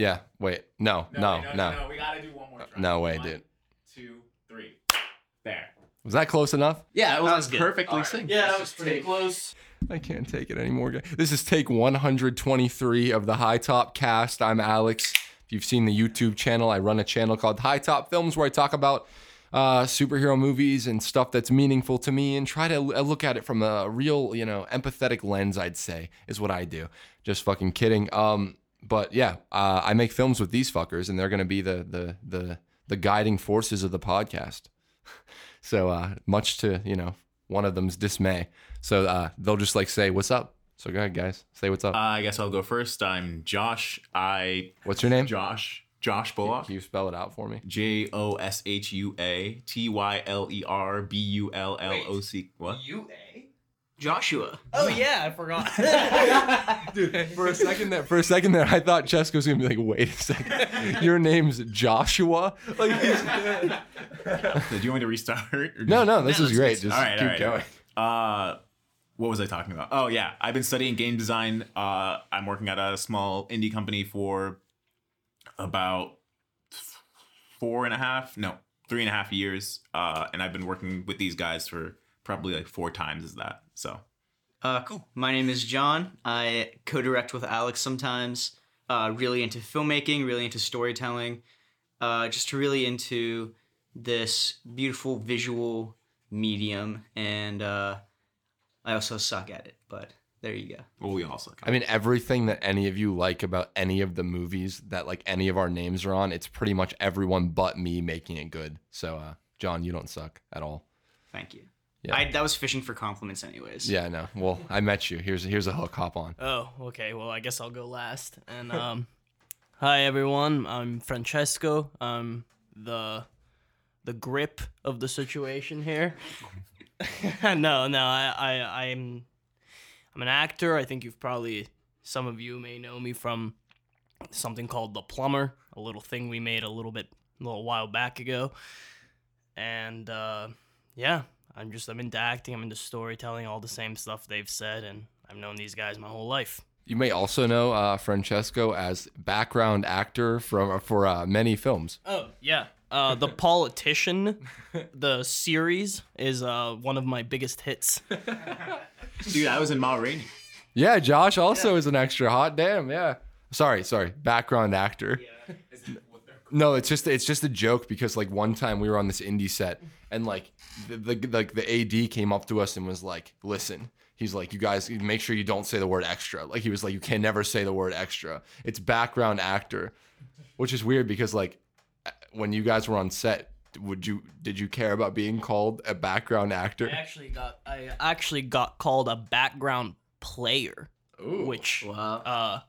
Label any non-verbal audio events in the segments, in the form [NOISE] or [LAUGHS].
Yeah. Wait. No. No. wait, No. no, We gotta do one more try. No way, One, dude. Two, three. There. Was that close enough? Yeah, it was was good. perfectly Alright. synced. Yeah, that was pretty take- close. I can't take it anymore. guys. This is take 123 of the High Top Cast. I'm Alex. If you've seen the YouTube channel, I run a channel called High Top Films where I talk about uh, superhero movies and stuff that's meaningful to me and try to l- look at it from a real, you know, empathetic lens, I'd say, is what I do. Just fucking kidding. Um, but yeah, uh, I make films with these fuckers and they're going to be the, the, the, the guiding forces of the podcast. [LAUGHS] so uh, much to, you know, one of them's dismay. So uh, they'll just like say, "What's up?" So go ahead, guys. Say what's up. Uh, I guess I'll go first. I'm Josh. I what's your name? Josh. Josh Bullock. Can you spell it out for me? J O S H U A T Y L E R B U L L O C. What? U A. Joshua. Oh yeah, I forgot. [LAUGHS] Dude, for a second there, for a second there, I thought Cheska was gonna be like, "Wait a second, your name's Joshua." Like, [LAUGHS] he's- Did you want me to restart? or no, just- no, this Yeah, is great. Just All right, keep all right. going. Uh, what was I talking about? Oh yeah, I've been studying game design. Uh, I'm working at a small indie company for about four and a half, no, three and a half years. Uh, and I've been working with these guys for probably like four times as that. So Uh, cool. My name is John. I co-direct with Alex sometimes. Uh, really into filmmaking, really into storytelling, uh, just really into this beautiful visual medium. And uh, I also suck at it, but there you go. well, we also. I mean, everything that any of you like about any of the movies that like any of our names are on, it's pretty much everyone but me making it good. So, uh, John, you don't suck at all. Thank you. Yeah. I, that was fishing for compliments, anyways. Yeah, I know. Well, I met you. Here's here's a hook. Hop on. oh, okay. Well, I guess I'll go last. And um, [LAUGHS] hi everyone. I'm Francesco. I'm the the grip of the situation here. [LAUGHS] no, no. I, I I'm I'm an actor. I think you've probably some of you may know me from something called The Plumber, a little thing we made a little bit a little while back ago. And uh, yeah, I'm just I'm into acting, I'm into storytelling, all the same stuff they've said, and I've known these guys my whole life. You may also know uh, Francesco as background actor from for uh, many films. Oh yeah. Uh, the [LAUGHS] politician, the series is uh, one of my biggest hits. [LAUGHS] Dude, I was in Ma Rainey. Yeah, Josh also is an extra. Hot damn, yeah. Sorry, sorry. Background actor. No, it's just it's just a joke because like one time we were on this indie set and like the the like the AD came up to us and was like, "Listen." He's like, "You guys make sure you don't say the word extra." Like he was like, "You can never say the word extra." It's background actor, which is weird because like when you guys were on set, would you did you care about being called a background actor? I actually got I actually got called a background player, Ooh. which Wow. uh,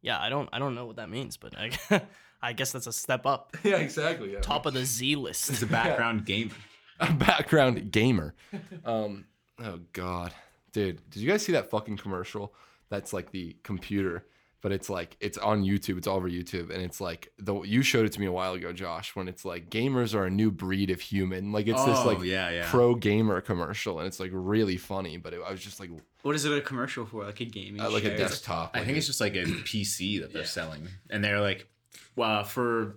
yeah, I don't I don't know what that means, but I [LAUGHS] I guess that's a step up, [LAUGHS] yeah, exactly. Yeah. top of the Z list. It's a background gamer. [LAUGHS] a background gamer. Um, oh god, dude, did you guys see that fucking commercial? That's like the computer, but it's like it's on YouTube. It's all over YouTube, and it's like the you showed it to me a while ago, Josh. When it's like gamers are a new breed of human. Like it's this Oh, like yeah, yeah. pro gamer commercial, and it's like really funny. But it, I was just like What is it a commercial for? Like a gaming? uh, like a show? desktop. I like think a- it's just like a PC that they're selling, and they're like, well, for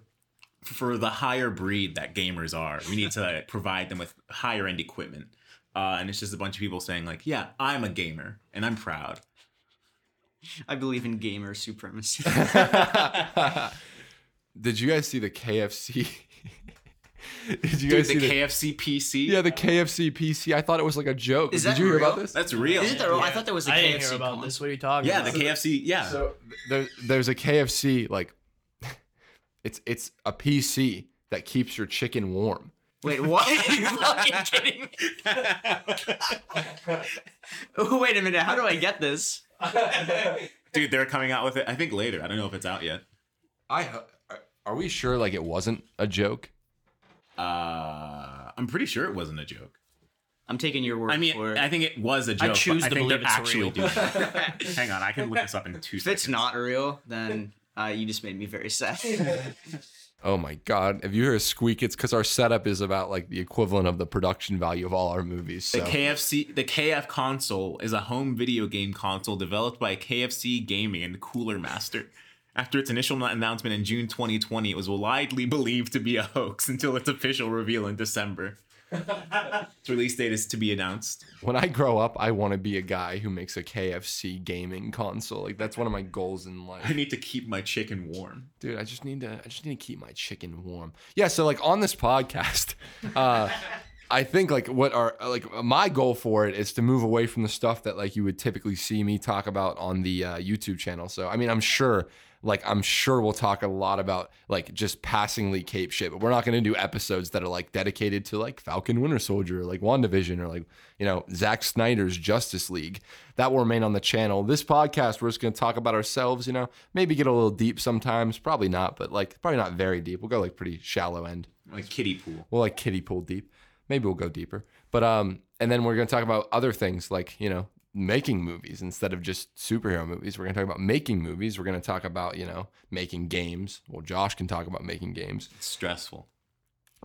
for the higher breed that gamers are, we need to like, provide them with higher end equipment. Uh, and it's just a bunch of people saying like, yeah, I'm a gamer and I'm proud. I believe in gamer supremacy. [LAUGHS] [LAUGHS] Did you guys see the KFC? [LAUGHS] Did you Dude, guys the see the KFC PC. yeah the KFC PC? I thought it was like a joke. Is Did that you hear about this? that's real. Is it the real? I thought there was a I KFC didn't hear about con. this. What are you talking yeah, about? the KFC. Yeah. So there, there's a KFC like it's it's a PC that keeps your chicken warm. Wait, [LAUGHS] what? Are you fucking kidding me? Oh, [LAUGHS] Wait a minute. How do I get this? [LAUGHS] Dude, they're coming out with it. I think later. I don't know if it's out yet. I are we sure like it wasn't a joke? Uh, I'm pretty sure it wasn't a joke. I'm taking your word I mean, for it. I think it was a joke. but choose I to think believe it's actually real. Hang on, I can look this up in two if seconds. it's not real, then uh, you just made me very sad. [LAUGHS] Oh my god! If you hear a squeak, it's because our setup is about like the equivalent of the production value of all our movies. So The KFC, the KFConsole is a home video game console developed by KFC Gaming and Cooler Master. After its initial announcement in June 2020, it was widely believed to be a hoax until its official reveal in December. Its release date is to be announced. When I grow up, I want to be a guy who makes a KFC gaming console. Like that's one of my goals in life. I need to keep my chicken warm. dude i just need to i just need to keep my chicken warm yeah so like on this podcast [LAUGHS] uh i think like what are like my goal for it is to move away from the stuff that like you would typically see me talk about on the uh, youtube channel so i mean i'm sure like i'm sure we'll talk a lot about like just passingly cape shit but we're not going to do episodes that are like dedicated to like falcon winter soldier or like wandavision or like you know Zack snyder's justice league. That will remain on the channel. This podcast we're just going to talk about ourselves you know maybe get a little deep sometimes probably not but like probably not very deep. We'll go like pretty shallow end. Like kiddie pool. we'll like kiddie pool deep. Maybe we'll go deeper. But um and then we're going to talk about other things like you know making movies instead of just superhero movies. We're going to talk about making movies. We're going to talk about you know making games. Well josh can talk about making games. It's stressful.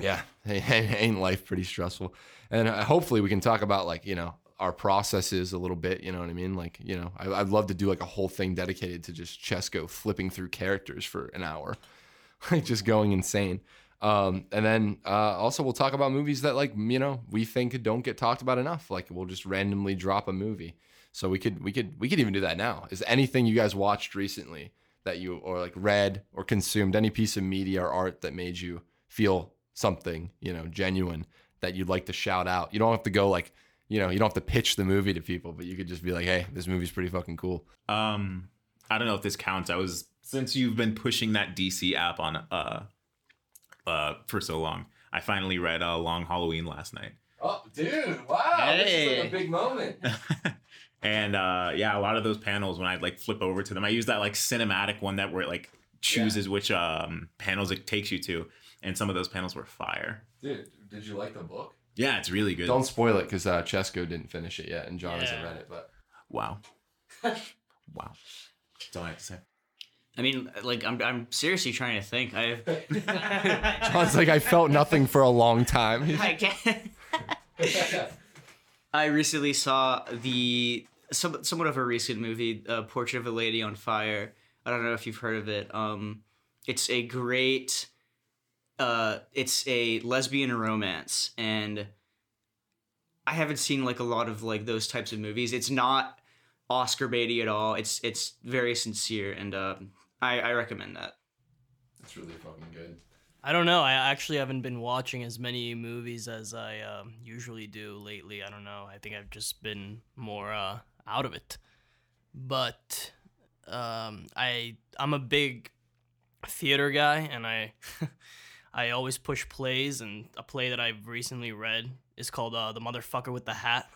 yeah [LAUGHS] ain't life pretty stressful. And uh, hopefully we can talk about like you know our processes a little bit you know what i mean? Like you know I, i'd love to do like a whole thing dedicated to just chesco flipping through characters for an hour. [LAUGHS] Like just going insane um and then uh also we'll talk about movies that like you know we think don't get talked about enough. Like we'll just randomly drop a movie. So we could we could we could even do that now. Is anything you guys watched recently that you or like read or consumed any piece of media or art that made you feel something you know genuine that you'd like to shout out? You don't have to go like you know you don't have to pitch the movie to people but you could just be like hey this movie's pretty fucking cool. Um, I don't know if this counts. I was since you've been pushing that DC app on uh uh for so long. I finally read uh, Long Halloween last night. oh dude wow this is like a big moment [LAUGHS] and uh yeah, a lot of those panels when I like flip over to them, I use that like cinematic one that where it like chooses which um panels it takes you to, and some of those panels were fire. dude did you like the book Yeah, it's really good. Don't spoil it because uh, Chesco didn't finish it yet, and John hasn't read it. But Wow. [LAUGHS] wow. That's all I have to say. I mean, like I'm I'm seriously trying to think. I [LAUGHS] John's like, I felt nothing for a long time. [LAUGHS] I can't. [LAUGHS] I recently saw the some, somewhat of a recent movie, uh, Portrait of a Lady on Fire. I don't know if you've heard of it. Um, it's a great. Uh, it's a lesbian romance, and I haven't seen like a lot of like those types of movies. It's not Oscar baity at all. It's it's very sincere, and um, I I recommend that. That's really fucking good. I don't know. I actually haven't been watching as many movies as I um, usually do lately. I don't know. I think I've just been more uh, out of it. But um, I I'm a big theater guy, and I [LAUGHS] I always push plays. And a play that I've recently read is called uh, "The Motherfucker with the Hat,"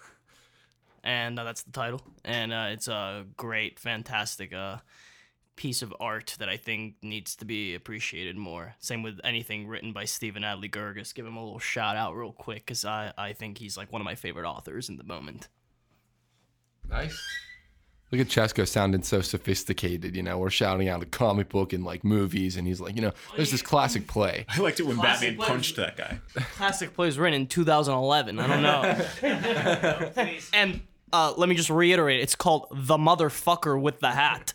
and uh, that's the title. And uh, it's a great, fantastic. Piece of art that I think needs to be appreciated more. Same with anything written by Stephen Adly Guirgis. Give him a little shout out real quick because I, I think he's like one of my favorite authors in the moment. Nice. Look at Chesco sounding so sophisticated. You know, we're shouting out a comic book and like movies, and he's like, you know, there's this classic play. I liked it when Classic Batman punched that guy. Classic plays written in 2011. I don't know. [LAUGHS] and uh, let me just reiterate it's called The Motherfucker with the Hat.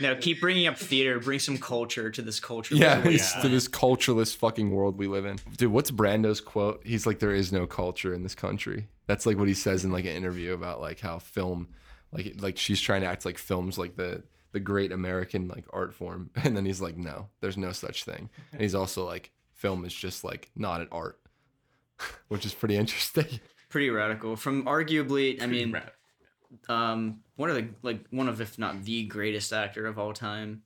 Now keep bringing up theater. Bring some culture to this culture. Yeah, it's to this cultureless fucking world we live in. Dude, what's Brando's quote? He's like, there is no culture in this country. That's like what he says in like an interview about like how film, like like she's trying to act like films like the the great American like art form, [LAUGHS] and then he's like, no, there's no such thing. And he's also like, film is just like not an art, [LAUGHS] which is pretty interesting. pretty radical. From arguably, I mean, Rat. Um, one of the like one of if not the greatest actor of all time.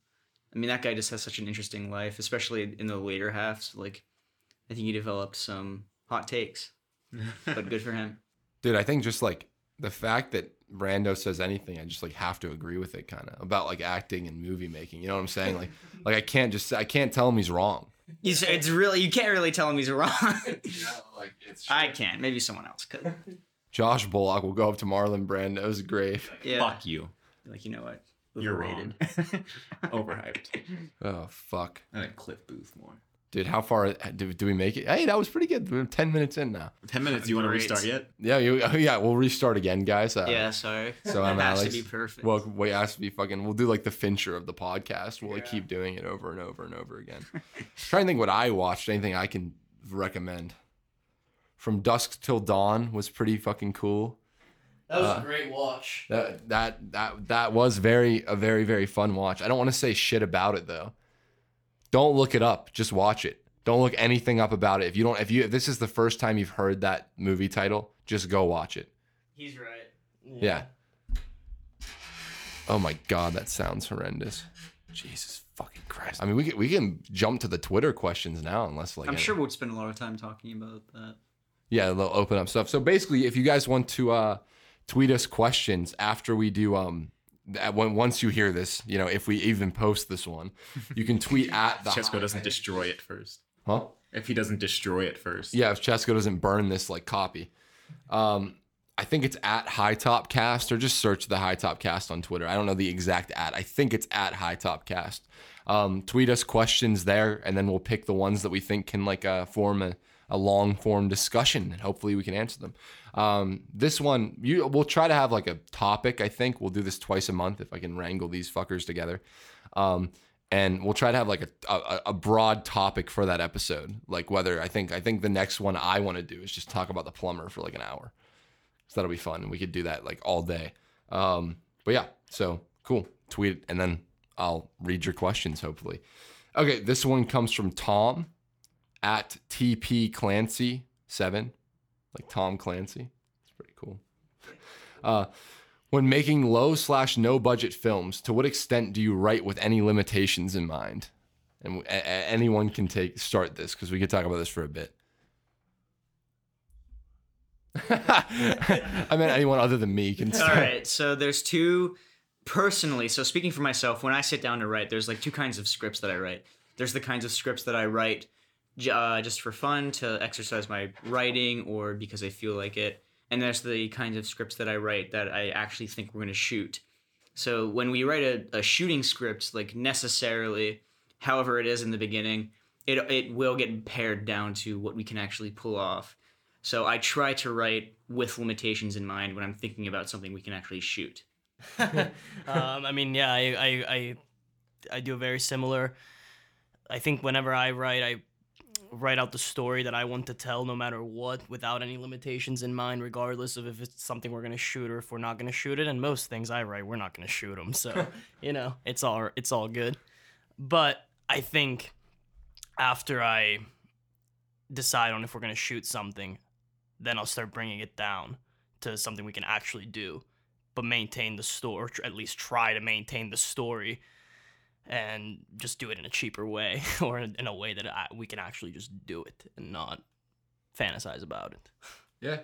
I mean, that guy just has such an interesting life, especially in the later halves. Like, I think he developed some hot takes, [LAUGHS] but good for him. Dude, I think just like the fact that Brando says anything, I just like have to agree with it kind of about like acting and movie making. You know what I'm saying? Like, [LAUGHS] like I can't just I can't tell him he's wrong. He's, it's really you can't really tell him he's wrong. like it's [LAUGHS] I can't. Maybe someone else could. Josh Bullock will go up to Marlon Brando's grave. Yeah. Fuck you. Like you know what? You're Overrated. wrong. [LAUGHS] Overhyped. [LAUGHS] Oh fuck. I like Cliff Booth more. Dude, how far do, do we make it? Hey, that was pretty good. We're 10 minutes in now. Ten minutes. You want to Great. restart yet? Yeah, you, yeah, we'll restart again, guys. Uh, yeah, sorry. So I'm it has Alex. to be perfect. Well, wait, it has to be fucking. We'll do like the Fincher of the podcast. We'll like keep doing it over and over and over again. [LAUGHS] Trying to think what I watched. Anything I can recommend. From Dusk Till Dawn was pretty fucking cool. That was Uh, a great watch. That that that that was very a very very fun watch. I don't want to say shit about it though. Don't look it up. Just watch it. Don't look anything up about it. If you don't, if you if this is the first time you've heard that movie title, just go watch it. He's right. Yeah. Oh my god, that sounds horrendous. Jesus fucking Christ. I mean, we can we can jump to the Twitter questions now, unless like I'm sure we'll spend a lot of time talking about that. Yeah, they'll open up stuff. So basically, if you guys want to uh, tweet us questions after we do um. When, once you hear this, you know, if we even post this one, you can tweet [LAUGHS] at the Chesco doesn't destroy it first. huh? If he doesn't destroy it first. Yeah, if Chesco doesn't burn this like copy. Um, I think it's at High Top Cast or just search the High Top Cast on Twitter. I don't know the exact at. I think it's at High Top Cast. Um, tweet us questions there, and then we'll pick the ones that we think can like uh, form a, a long form discussion, and hopefully we can answer them. Um, this one, you we'll try to have like a topic. I think we'll do this twice a month if I can wrangle these fuckers together. Um, and we'll try to have like a, a, a broad topic for that episode. Like whether I think I think the next one I want to do is just talk about the plumber for like an hour. So that'll be fun. We could do that like all day. Um, but yeah, so cool. Tweet it, and then I'll read your questions hopefully. Okay, this one comes from Tom at TP Clancy seven, like Tom Clancy. It's pretty cool. [LAUGHS] Uh, when making low slash no budget films, to what extent do you write with any limitations in mind? And a- anyone can take start this because we could talk about this for a bit. [LAUGHS] I meant anyone other than me can All start. right, so there's two personally. So speaking for myself, when I sit down to write, there's like two kinds of scripts that I write. There's the kinds of scripts that I write uh, just for fun to exercise my writing or because I feel like it, and there's the kinds of scripts that I write that I actually think we're gonna shoot. So when we write a, a shooting script, like necessarily, however it is in the beginning, it it will get pared down to what we can actually pull off. So I try to write with limitations in mind when I'm thinking about something we can actually shoot. [LAUGHS] um, I mean, yeah, I, I, I, I do a very similar. I think whenever I write, I write out the story that I want to tell, no matter what, without any limitations in mind, regardless of if it's something we're gonna shoot or if we're not gonna shoot it. And most things I write, we're not gonna shoot them, so [LAUGHS] you know, it's all it's all good. But I think after I decide on if we're gonna shoot something, then I'll start bringing it down to something we can actually do but maintain the story, or tr- at least try to maintain the story, and just do it in a cheaper way, [LAUGHS] or in, in a way that I, we can actually just do it and not fantasize about it. Yeah.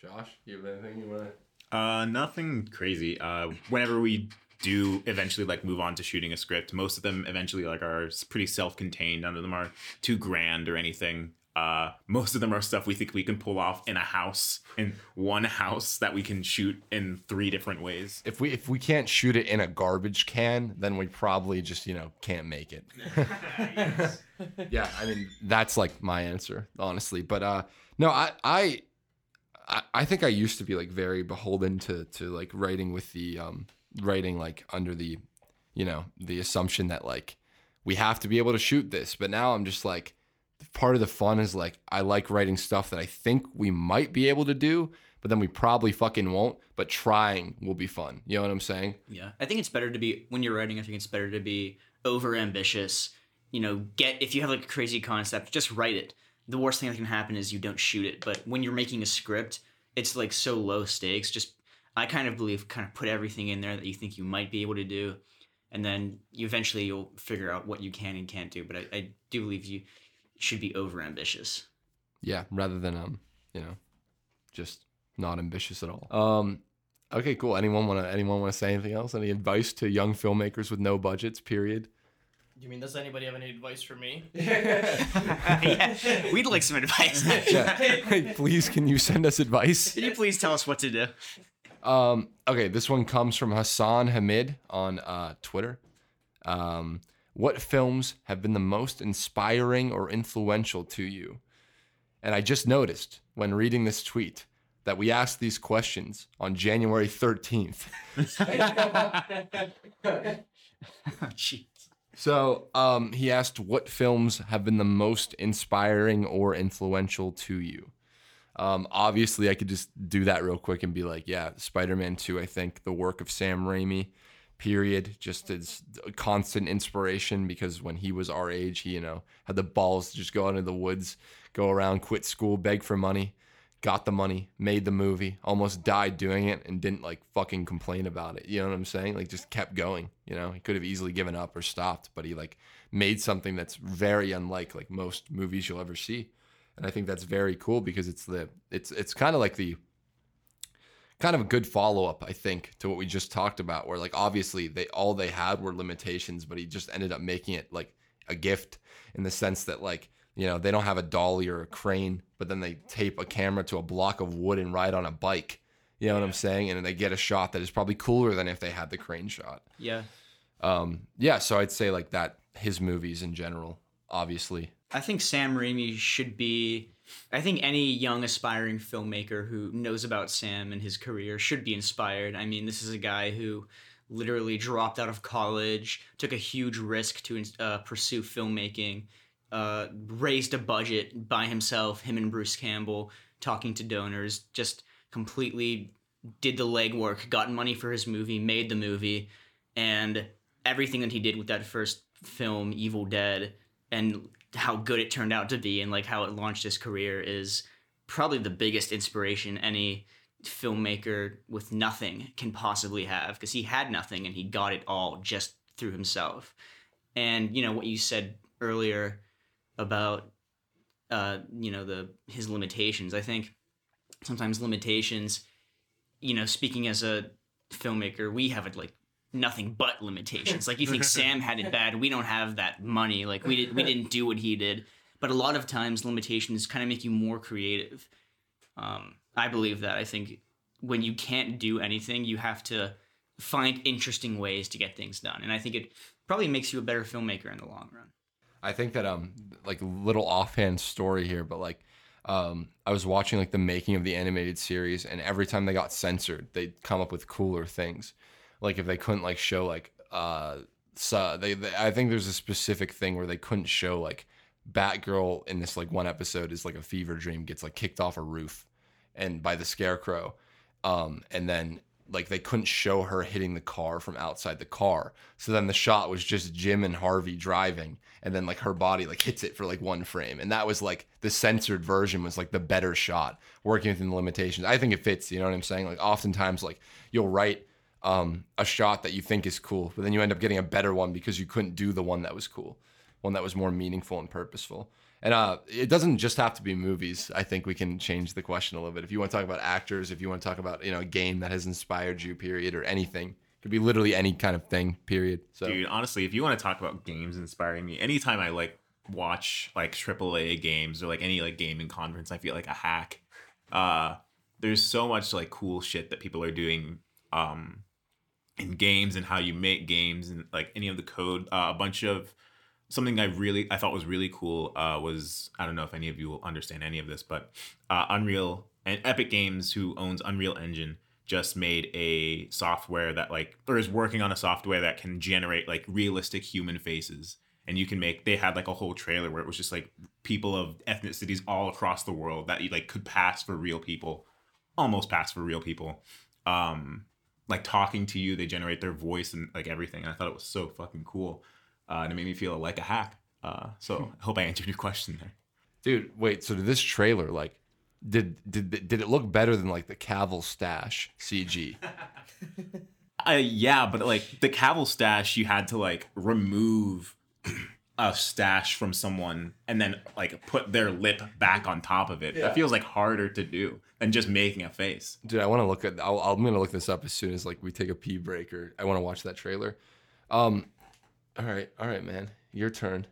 Josh, you have anything you want to? Uh, nothing crazy. Uh, whenever we do eventually like move on to shooting a script, most of them eventually like are pretty self-contained. None of them are too grand or anything. Uh, most of them are stuff we think we can pull off in a house, in one house that we can shoot in three different ways. If we if we can't shoot it in a garbage can, then we probably just you know can't make it. [LAUGHS] yeah, I mean that's like my answer, honestly. But uh, no, I I I- I think I used to be like very beholden to to like writing with the um writing like under the you know the assumption that like we have to be able to shoot this. But now I'm just like part of the fun is like I like writing stuff that I think we might be able to do, but then we probably fucking won't. But trying will be fun. You know what I'm saying? Yeah, I think it's better to be when you're writing. I think it's better to be over ambitious. You know, get if you have like a crazy concept, just write it. The worst thing that can happen is you don't shoot it. But when you're making a script, it's like so low stakes. Just I kind of believe kind of put everything in there that you think you might be able to do, and then you eventually you'll figure out what you can and can't do. But I, I do believe you should be over ambitious. Yeah, rather than um, you know, just not ambitious at all. Um, okay, cool. Anyone want to anyone want to say anything else? Any advice to young filmmakers with no budgets? Period. Do you mean does anybody have any advice for me? [LAUGHS] yeah, we'd like some advice. [LAUGHS] Yeah. Hey, please, can you send us advice? Can you please tell us what to do? Um, okay, this one comes from Hassan Hamid on uh, Twitter. Um, What films have been the most inspiring or influential to you? And I just noticed when reading this tweet that we asked these questions on January 13th. Jeez. [LAUGHS] So um, he asked, What films have been the most inspiring or influential to you? Um, obviously, I could just do that real quick and be like, Yeah, Spider Man 2, I think the work of Sam Raimi, period, just as constant inspiration because when he was our age, he, you know, had the balls to just go out into the woods, go around, quit school, beg for money, got the money, made the movie, almost died doing it, and didn't like fucking complain about it. You know what I'm saying? Like just kept going. You know, he could have easily given up or stopped, but he like made something that's very unlike like most movies you'll ever see. And I think that's very cool because it's the it's it's kind of like the kind of a good follow up, I think, to what we just talked about, where like obviously they all they had were limitations, but he just ended up making it like a gift in the sense that like you know they don't have a dolly or a crane, but then they tape a camera to a block of wood and ride on a bike. You know what I'm saying? And they get a shot that is probably cooler than if they had the crane shot. Yeah. Um, yeah, so I'd say like that. His movies in general, obviously. I think Sam Raimi should be. I think any young aspiring filmmaker who knows about Sam and his career should be inspired. I mean, this is a guy who literally dropped out of college, took a huge risk to uh, pursue filmmaking, uh, raised a budget by himself, him and Bruce Campbell, talking to donors, just completely did the legwork, got money for his movie, made the movie, and everything that he did with that first film, Evil Dead, and how good it turned out to be and like how it launched his career is probably the biggest inspiration any filmmaker with nothing can possibly have because he had nothing and he got it all just through himself. And you know what you said earlier about uh you know the his limitations. I think sometimes limitations you know speaking as a filmmaker we have it like nothing but limitations. Like you think [LAUGHS] Sam had it bad, we don't have that money. Like we did we [LAUGHS] didn't do what he did. But a lot of times limitations kind of make you more creative. Um, I believe that. I think when you can't do anything, you have to find interesting ways to get things done. And I think it probably makes you a better filmmaker in the long run. I think that um like little offhand story here, but like um I was watching like the making of the animated series and every time they got censored, they'd come up with cooler things. Like if they couldn't like show like uh so they, they I think there's a specific thing where they couldn't show like Batgirl in this like one episode is like a fever dream gets like kicked off a roof and by the scarecrow. Um and then like they couldn't show her hitting the car from outside the car. So then the shot was just Jim and Harvey driving and then like her body like hits it for like one frame. And that was like the censored version was like the better shot working within the limitations. I think it fits, you know what I'm saying? Like oftentimes like you'll write um, a shot that you think is cool, but then you end up getting a better one because you couldn't do the one that was cool, one that was more meaningful and purposeful. And uh, it doesn't just have to be movies. I think we can change the question a little bit. If you want to talk about actors, if you want to talk about you know a game that has inspired you, period, or anything, it could be literally any kind of thing, period. So Dude, honestly, if you want to talk about games inspiring me, anytime I like watch like AAA games or like any like gaming conference, I feel like a hack. Uh, there's so much like cool shit that people are doing um, in games and how you make games and like any of the code. Uh, a bunch of something I really I thought was really cool uh, was I don't know if any of you will understand any of this, but uh, Unreal and Epic Games, who owns Unreal Engine, just made a software that like or is working on a software that can generate like realistic human faces. And you can make they had like a whole trailer where it was just like people of ethnicities all across the world that you like could pass for real people, almost pass for real people. Um, like talking to you, they generate their voice and like everything. And I thought it was so fucking cool uh, and it made me feel like a hack. Uh, so I hope I answered your question there. dude, wait. So did this trailer like did did did it look better than like the Cavill stash CG? [LAUGHS] Uh, yeah, but like the Cavill stash, you had to like remove a stash from someone and then like put their lip back on top of it. That feels like harder to do than just making a face. Dude, I want to look at. I'll, I'm gonna look this up as soon as like we take a pee break or I want to watch that trailer. Um, all right, all right, man, your turn.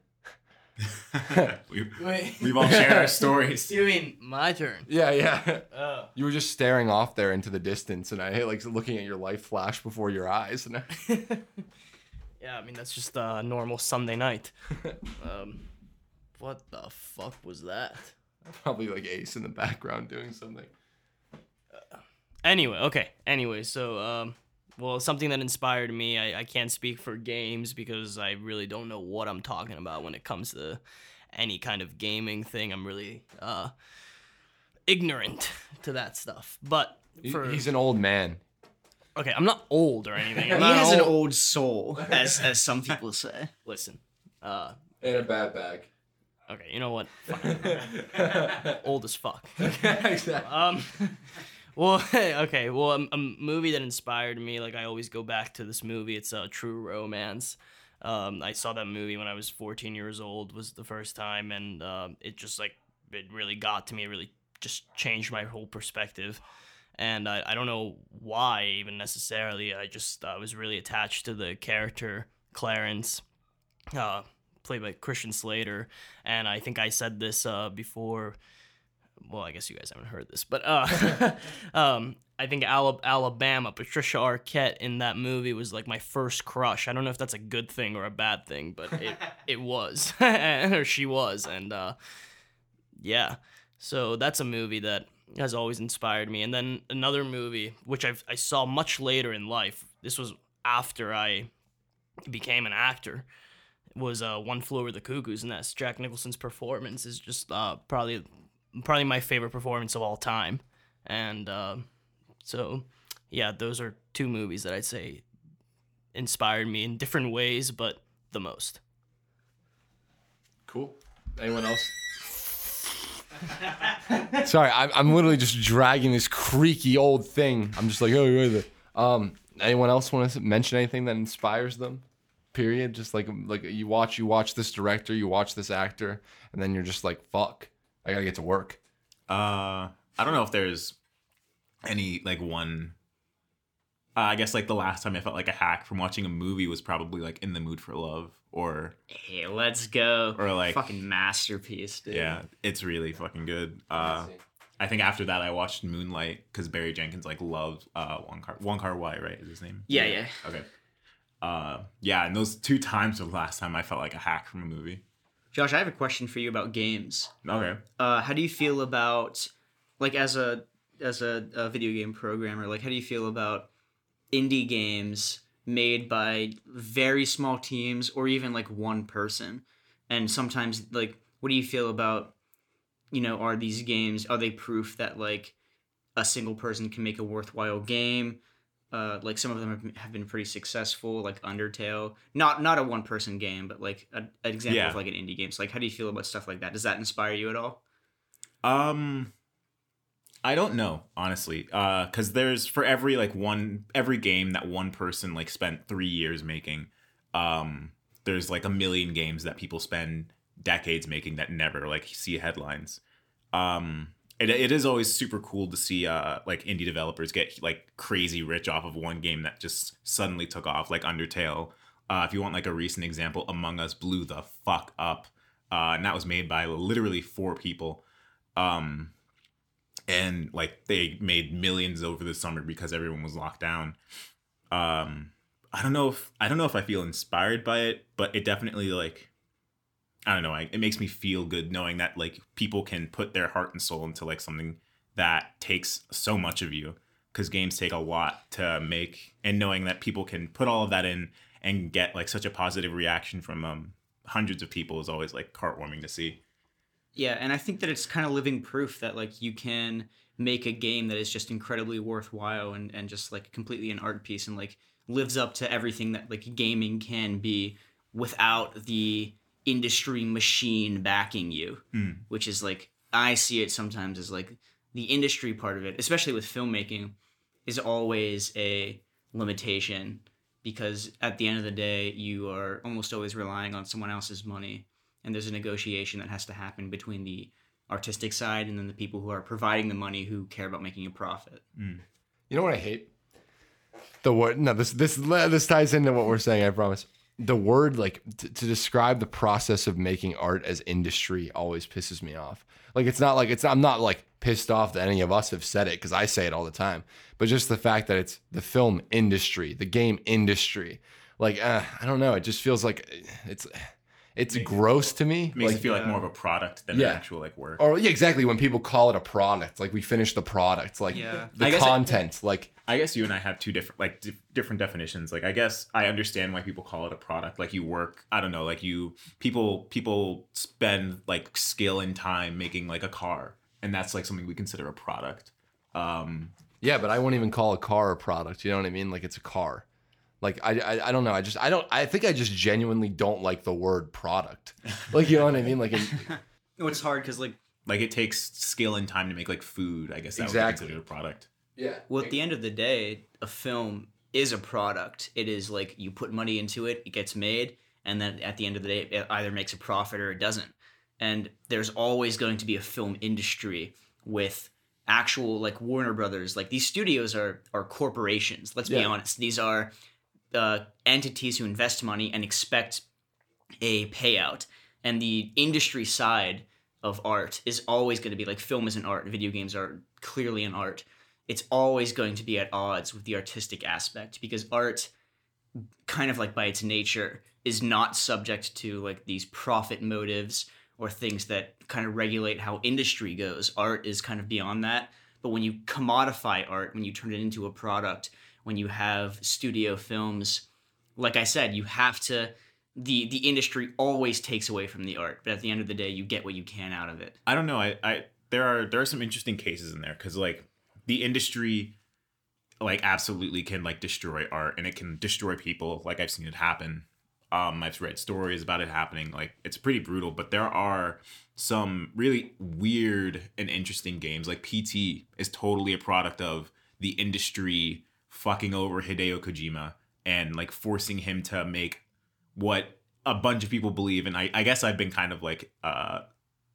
[LAUGHS] we, [LAUGHS] Wait. we've all shared our stories. [LAUGHS] You mean my turn? Yeah, yeah. Oh. You were just staring off there into the distance, and I like looking at your life flash before your eyes. And I, Yeah, I mean that's just a normal Sunday night. [LAUGHS] um, what the fuck was that? Probably like Ace in the background doing something. Anyway, okay. Anyway, so um, well, something that inspired me. I, I can't speak for games because I really don't know what I'm talking about when it comes to any kind of gaming thing. I'm really uh ignorant to that stuff. But for He's an old man. Okay, I'm not old or anything. I'm He not has an old. old soul, [LAUGHS] as as some people say. Listen, uh, In a bad bag. okay, you know what? [LAUGHS] Fine. old as fuck. [LAUGHS] exactly. Um, well, okay. Well, a, a movie that inspired me, like I always go back to this movie. It's a True Romance. Um, I saw that movie when I was 14 years old. Was the first time, and um, it just like it really got to me. It really just changed my whole perspective. And I, I don't know why even necessarily. I just uh, was really attached to the character Clarence, uh, played by Christian Slater. And I think I said this uh, before well, I guess you guys haven't heard this, but uh, [LAUGHS] [LAUGHS] um, I think Ala- Alabama, Patricia Arquette in that movie was like my first crush. I don't know if that's a good thing or a bad thing, but it [LAUGHS] it was, or she was, and uh, yeah. So that's a movie that has always inspired me. And then another movie which I I saw much later in life. This was after I became an actor. Was uh, One Flew Over the Cuckoo's Nest. Jack Nicholson's performance is just uh, probably probably my favorite performance of all time. And uh, so, yeah, those are two movies that I'd say inspired me in different ways, but the most. Cool. Anyone else? [LAUGHS] Sorry, I'm, I'm literally just dragging this creaky old thing. I'm just like, oh, wait. Um, anyone else want to mention anything that inspires them? Period. Just like like you watch you watch this director, you watch this actor, and then you're just like, fuck, I gotta get to work. Uh, I don't know if there's any like one. Uh, I guess like the last time I felt like a hack from watching a movie was probably like In the Mood for Love or Hey, let's go. Or, like- fucking masterpiece, dude. yeah, it's really fucking good. Uh, I think after that I watched Moonlight because Barry Jenkins like loved uh Wong Kar Wong Kar Wai right is his name. Yeah, yeah. Okay. Uh, yeah, and those two times the last time I felt like a hack from a movie. Josh, I have a question for you about games. Okay. Uh, how do you feel about like as a as a, a video game programmer? Like, how do you feel about indie games made by very small teams or even like one person? And sometimes, like, what do you feel about you know are these games are they proof that like a single person can make a worthwhile game? Uh, like some of them have, been pretty successful, like Undertale. Not not a one person game, but like a, an example Yeah. of like an indie game. So like, how do you feel about stuff like that? Does that inspire you at all? Um, I don't know honestly, uh, because there's for every like one every game that one person like spent three years making, um, there's like a million games that people spend decades making that never like see headlines. Um, it, it is always super cool to see uh like indie developers get like crazy rich off of one game that just suddenly took off, like Undertale. Uh, if you want like a recent example, Among Us blew the fuck up, uh, and that was made by literally four people um and like they made millions over the summer because everyone was locked down. Um i don't know if i don't know if i feel inspired by it but it definitely like i don't know I, it makes me feel good knowing that like people can put their heart and soul into like something that takes so much of you because games take a lot to make and knowing that people can put all of that in and get like such a positive reaction from um hundreds of people is always like heartwarming to see Yeah, and I think that it's kind of living proof that like you can make a game that is just incredibly worthwhile and and just like completely an art piece and like lives up to everything that like gaming can be without the industry machine backing you, Mm. which is like I see it sometimes as like the industry part of it, especially with filmmaking, is always a limitation because at the end of the day you are almost always relying on someone else's money and there's a negotiation that has to happen between the artistic side and then the people who are providing the money who care about making a profit. You know what I hate? The word. No, this this this ties into what we're saying. I promise. The word like t- to describe the process of making art as industry always pisses me off. Like it's not like it's I'm not like pissed off that any of us have said it because I say it all the time. But just the fact that it's the film industry, the game industry. like uh, I don't know. It just feels like it's it's gross to me. makes like, it feel like yeah. more of a product than Yeah. an actual like work. or yeah, exactly. When people call it a product, like we finished the product, like Yeah. the I guess it- content, like I guess you and I have two different like dif- different definitions. Like I guess I understand why people call it a product. Like you work, I don't know, like you people people spend like skill and time making like a car, and that's like something we consider a product. Um, yeah. But I wouldn't even call a car a product. You know what I mean? Like it's a car. Like I, I, I don't know. I just I don't. I think I just genuinely don't like the word product. Like you know what I mean? Like in, [LAUGHS] No, it's hard because like like it takes skill and time to make like food. I guess that would Exactly. be a product. yeah. Well, at the end of the day, a film is a product. It is like you put money into it, it gets made, and then at the end of the day, it either makes a profit or it doesn't. And there's always going to be a film industry with actual like Warner Brothers. Like these studios are are corporations. Let's be honest. These are uh, entities who invest money and expect a payout. And the industry side of art is always going to be like film is an art, video games are clearly an art. It's always going to be at odds with the artistic aspect because art, kind of like by its nature, is not subject to like these profit motives or things that kind of regulate how industry goes. Art is kind of beyond that. But when you commodify art, when you turn it into a product, when you have studio films, like I said, you have to the the industry always takes away from the art, but at the end of the day, you get what you can out of it. I don't know. I, I there are there are some interesting cases in there because like the industry like absolutely can like destroy art and it can destroy people. Like I've seen it happen. Um, I've read stories about it happening. Like it's pretty brutal, but there are some really weird and interesting games. Like PT is totally a product of the industry fucking over Hideo Kojima and like forcing him to make what a bunch of people believe. And I, I guess I've been kind of like uh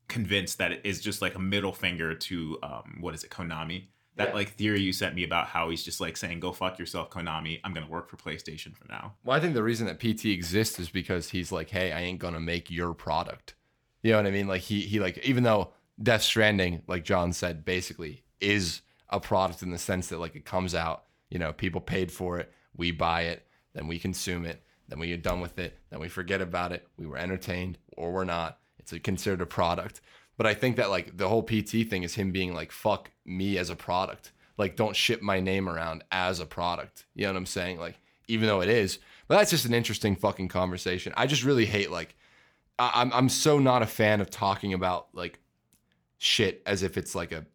convinced that it is just like a middle finger to um what is it konami that Yeah. like theory you sent me about how he's just like saying go fuck yourself konami i'm gonna work for playstation for now Well, I think the reason that PT exists is because he's like, hey, I ain't gonna make your product. You know what I mean? Like he he like even though Death Stranding, like John said, basically is a product in the sense that like it comes out, you know, people paid for it, we buy it, then we consume it, then we get done with it, then we forget about it, we were entertained or we're not. It's a, considered a product. But I think that like the whole PT thing is him being like, fuck me as a product. Like, don't ship my name around as a product. You know what I'm saying? Like, even though it is, but that's just an interesting fucking conversation. I just really hate like, I- I'm I'm so not a fan of talking about like shit as if it's like a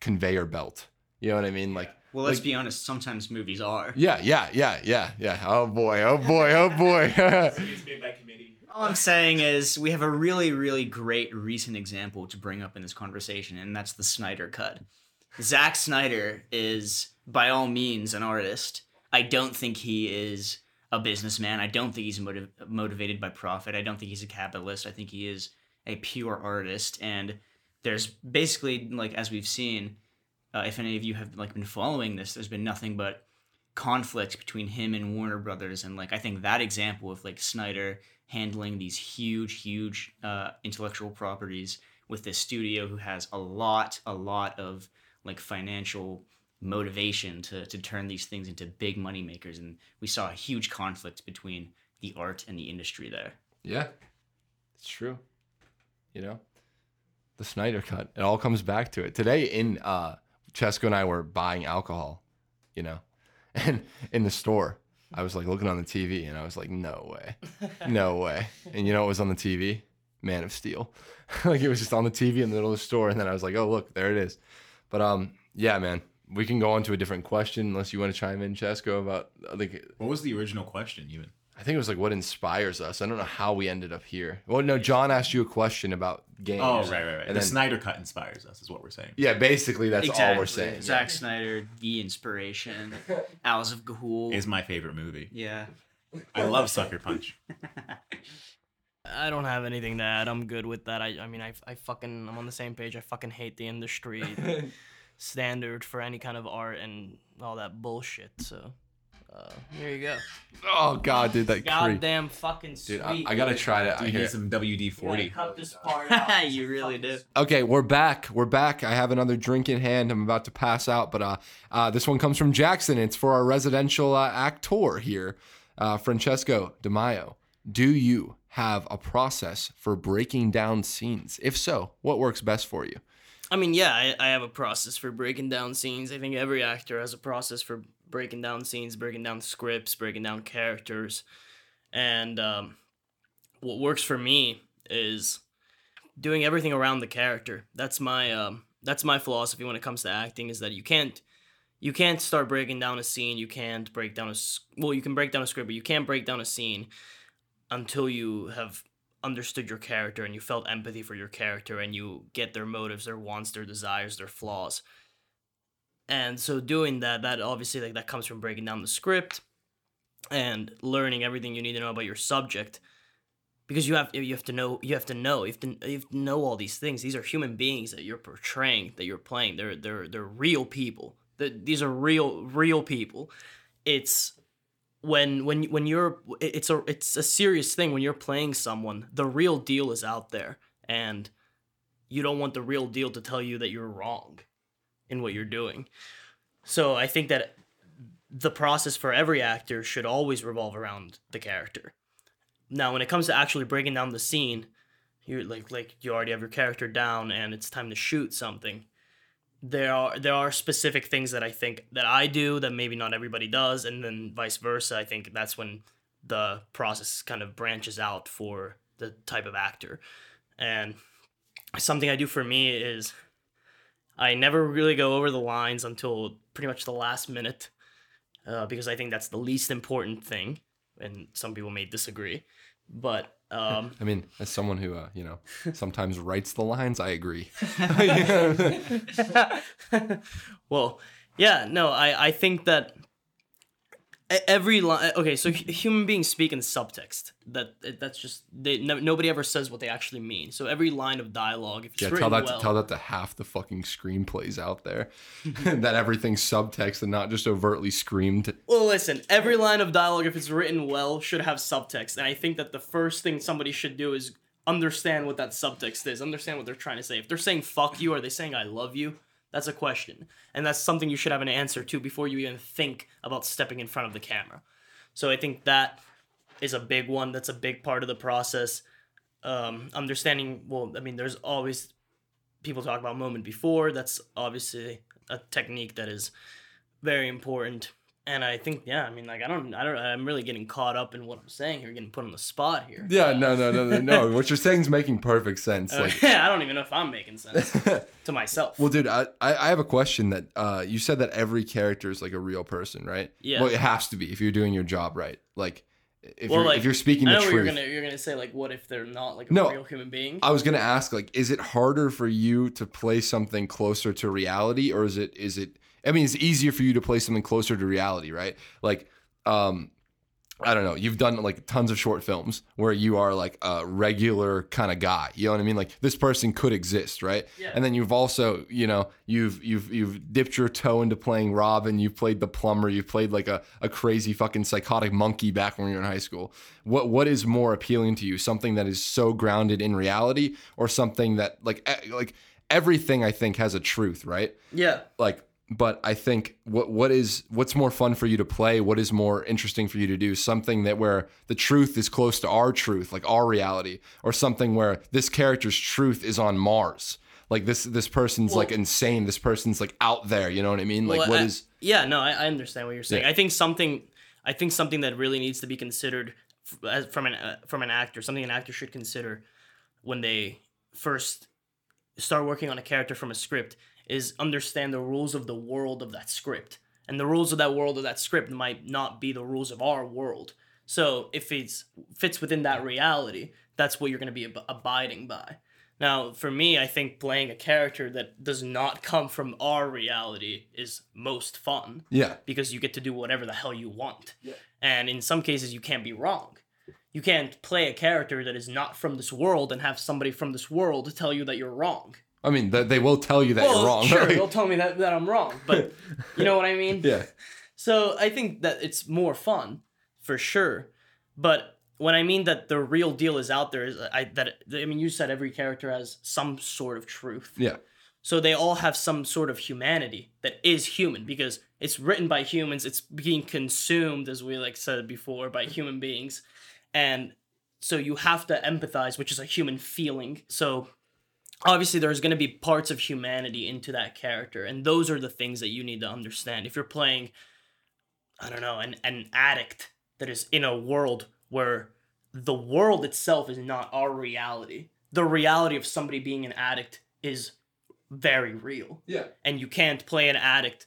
conveyor belt. You know what I mean? Like, Well, let's Like- be honest. Sometimes movies are. yeah, yeah, yeah, yeah, yeah. Oh boy, oh boy, oh boy. [LAUGHS] [LAUGHS] All I'm saying is we have a really, really great recent example to bring up in this conversation, and that's the Snyder Cut. Zack Snyder is, by all means, an artist. I don't think he is a businessman. I don't think he's motiv- motivated by profit. I don't think he's a capitalist. I think he is a pure artist. And there's basically, like, as we've seen, uh, if any of you have like been following this, there's been nothing but conflict between him and Warner Brothers, and like I think that example of like Snyder handling these huge, huge uh, intellectual properties with this studio who has a lot, a lot of like financial motivation to to turn these things into big money makers, and we saw a huge conflict between the art and the industry there. Yeah, it's true. You know, the Snyder cut. It all comes back to it. Today in uh, Chesko and I were buying alcohol. You know, [LAUGHS] and in the store, I was like looking on the TV, and I was like, no way, no [LAUGHS] way. And you know what was on the TV? Man of Steel. [LAUGHS] like it was just on the TV in the middle of the store, and then I was like, oh look, there it is. But um, yeah, man. We can go on to a different question unless you want to chime in, Chesko, about like what was the original question even I think it was like what inspires us. I don't know how we ended up here. Well, no, John asked you a question about games. oh right right right And the then- snyder cut inspires us is what we're saying Yeah, basically that's all we're saying. Zack Snyder, the inspiration. [LAUGHS] Owls of Ga'Hoole. is my favorite movie yeah. i love sucker punch [LAUGHS] I don't have anything to add. I'm good with that. I, I mean, I, I fucking, I'm on the same page. I fucking hate the industry [LAUGHS] standard for any kind of art and all that bullshit. So, uh, here you go. Oh god, dude, that creep. Goddamn fucking sweet. Dude, I, I gotta try to. I you hear- need some wd-40 Cut this [LAUGHS] part out. you really do. Okay, we're back. We're back. I have another drink in hand. I'm about to pass out, but uh, uh, this one comes from Jackson. It's for our residential uh, actor here. Uh, Francesco De Maio, do you have a process for breaking down scenes? If so, what works best for you? I mean, yeah, I, I have a process for breaking down scenes. I think every actor has a process for breaking down scenes, breaking down scripts, breaking down characters. And um, what works for me is doing everything around the character. That's my um, that's my philosophy when it comes to acting is that you can't you can't start breaking down a scene. You can't break down a well, you can break down a script, but you can't break down a scene until you have understood your character and you felt empathy for your character and you get their motives, their wants, their desires, their flaws. And so doing that, that obviously like that comes from breaking down the script and learning everything you need to know about your subject. Because you have you have to know you have to know you have to, you have to know all these things. These are human beings that you're portraying, that you're playing. They're they're they're real people. The, these are real real people. It's when when when you're it's a it's a serious thing when you're playing someone the real deal is out there and you don't want the real deal to tell you that you're wrong in what you're doing so i think that the process for every actor should always revolve around the character now when it comes to actually breaking down the scene you like like you already have your character down and it's time to shoot something there are there are specific things that I think that I do that maybe not everybody does, and then vice versa. I think that's when the process kind of branches out for the type of actor. And something I do for me is I never really go over the lines until pretty much the last minute, uh, because I think that's the least important thing. And some people may disagree, but um, [LAUGHS] I mean, as someone who, uh, you know, [LAUGHS] sometimes writes the lines, I agree. [LAUGHS] well, yeah, no, I, I think that every line. Okay, so human beings speak in subtext. That eh, that's just they. No, nobody ever says what they actually mean. So every line of dialogue, if it's Yeah, tell that well, to tell that to half the fucking screenplays out there, [LAUGHS] that everything's subtext and not just overtly screamed. Well, listen, every line of dialogue, if it's written well, should have subtext. And I think that the first thing somebody should do is understand what that subtext is, understand what they're trying to say. If they're saying fuck you, are they saying I love you? That's a question. And that's something you should have an answer to before you even think about stepping in front of the camera. So I think that is a big one. That's a big part of the process. Um, understanding, well, I mean, there's always people talk about moment before. That's obviously a technique that is very important. And I think, yeah, I mean, like, I don't, I don't, I'm really getting caught up in what I'm saying here, getting put on the spot here. Yeah, no, no, no, no, no. What you're saying is making perfect sense. Uh, Like, [LAUGHS] I don't even know if I'm making sense [LAUGHS] to myself. well, dude, I, I have a question that uh, you said that every character is like a real person, right? Yeah. Well, it has to be if you're doing your job right. Like, if Well, you're like, if you're speaking the truth. you're gonna, you're gonna say like, what if they're not like a No. real human being? I was gonna ask, like, is it harder for you to play something closer to reality, or is it is it? I mean, it's easier for you to play something closer to reality, right? Like, um, I don't know. You've done like tons of short films where you are like a regular kind of guy. You know what I mean? Like this person could exist, right? Yeah. And then you've also, you know, you've you've you've dipped your toe into playing Robin. You've played the plumber. You've played like a, a crazy fucking psychotic monkey back when you were in high school. What what is more appealing to you? Something that is so grounded in reality, or something that like like everything I think has a truth, right? yeah. like but i think what what is what's more fun for you to play what is more interesting for you to do something that where the truth is close to our truth like our reality or something where this character's truth is on mars like this this person's like insane this person's like out there you know what i mean like Well, what I- is Yeah, no, I, I understand what you're saying. Yeah. I think something, I think something that really needs to be considered from an uh, from an actor, something an actor should consider when they first start working on a character from a script is understand the rules of the world of that script. And the rules of that world of that script might not be the rules of our world. So if it fits within that reality, that's what you're going to be ab- abiding by. Now, for me, I think playing a character that does not come from our reality is most fun yeah because you get to do whatever the hell you want. Yeah. And in some cases, you can't be wrong. You can't play a character that is not from this world and have somebody from this world tell you that you're wrong. I mean th- they will tell you that well, you're wrong sure, right? they'll tell me that, that I'm wrong, but you know what I mean? [LAUGHS] yeah So I think that it's more fun, for sure. But when I mean that the real deal is out there, is I that I mean you said every character has some sort of truth. yeah So they all have some sort of humanity that is human because it's written by humans it's being consumed as we like said before by human beings and so you have to empathize which is a human feeling so obviously there's going to be parts of humanity into that character and those are the things that you need to understand if you're playing i don't know an, an addict that is in a world where the world itself is not our reality the reality of somebody being an addict is very real Yeah. and you can't play an addict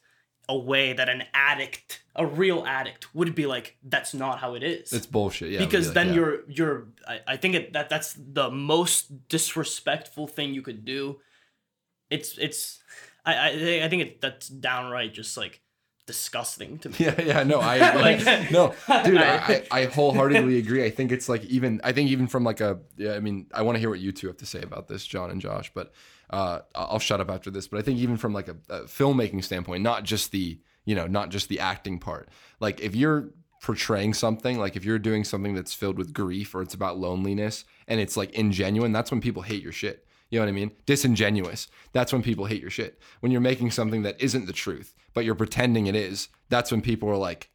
a way that an addict a real addict would be like that's not how it is It's bullshit. Yeah. would be because like, then yeah. you're you're I, I think it, that that's the most disrespectful thing you could do it's it's i i, I think it, that's downright just like disgusting to me Yeah, yeah, no, I [LAUGHS] Like- no, dude, I, I I wholeheartedly agree. I think it's like even I think even from like a yeah, I mean, I want to hear what you two have to say about this, John and Josh, but uh, I'll shut up after this. But I think even from like a, a filmmaking standpoint, not just the you know, not just the acting part. Like if you're portraying something, like if you're doing something that's filled with grief or it's about loneliness and it's like ingenuine, that's when people hate your shit. You know what I mean? Disingenuous. That's when people hate your shit. When you're making something that isn't the truth, but you're pretending it is, that's when people are like,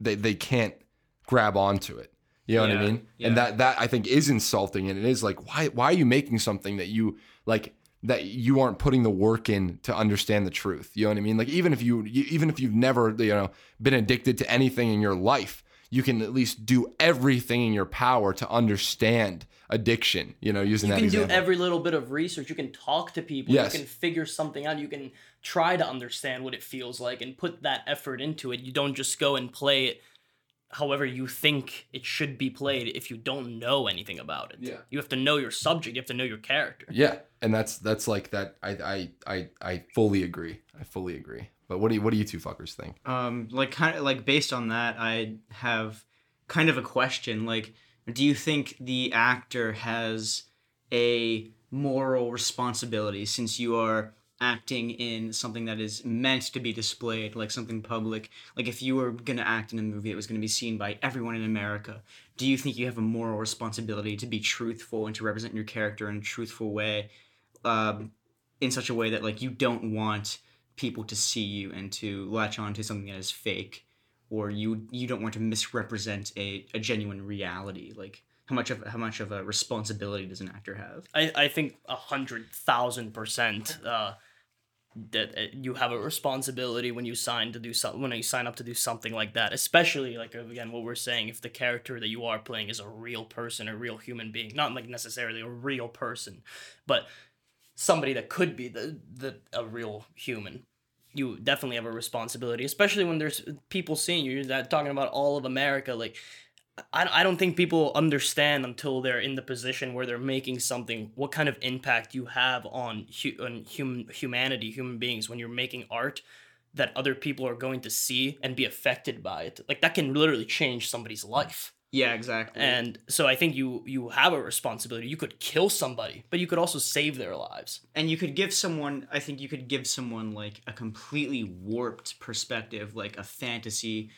they, they can't grab onto it. You know what I mean? yeah. And that that I think is insulting and it is like why why are you making something that you like that you aren't putting the work in to understand the truth. You know what I mean? Like even if you even if you've never, you know, been addicted to anything in your life, you can at least do everything in your power to understand addiction, you know, using you that You can example. do every little bit of research you can talk to people Yes. you can figure something out you can try to understand what it feels like and put that effort into it you don't just go and play it however you think it should be played if you don't know anything about it Yeah. you have to know your subject you have to know your character yeah. And that's that's like that I I I I fully agree. I fully agree. But what do you what do you two fuckers think? Um, like kind of like based on that, I have kind of a question. Like, do you think the actor has a moral responsibility since you are acting in something that is meant to be displayed, like something public? Like, if you were gonna act in a movie that was gonna be seen by everyone in America, do you think you have a moral responsibility to be truthful and to represent your character in a truthful way, um, in such a way that like you don't want people to see you and to latch on to something that is fake or you you don't want to misrepresent a, a genuine reality like how much of how much of a responsibility does an actor have I, I think a hundred thousand percent uh, that uh, you have a responsibility when you sign to do something when you sign up to do something like that. Especially like again what we're saying, if the character that you are playing is a real person, a real human being, not like necessarily a real person, but somebody that could be the the a real human. You definitely have a responsibility, especially when there's people seeing you. That talking about all of America, like I, I don't think people understand until they're in the position where they're making something what kind of impact you have on, hu- on human humanity human beings when you're making art that other people are going to see and be affected by it like that can literally change somebody's life yeah exactly. And so i think you you have a responsibility. You could kill somebody but you could also save their lives. And you could give someone i think you could give someone like a completely warped perspective like a fantasy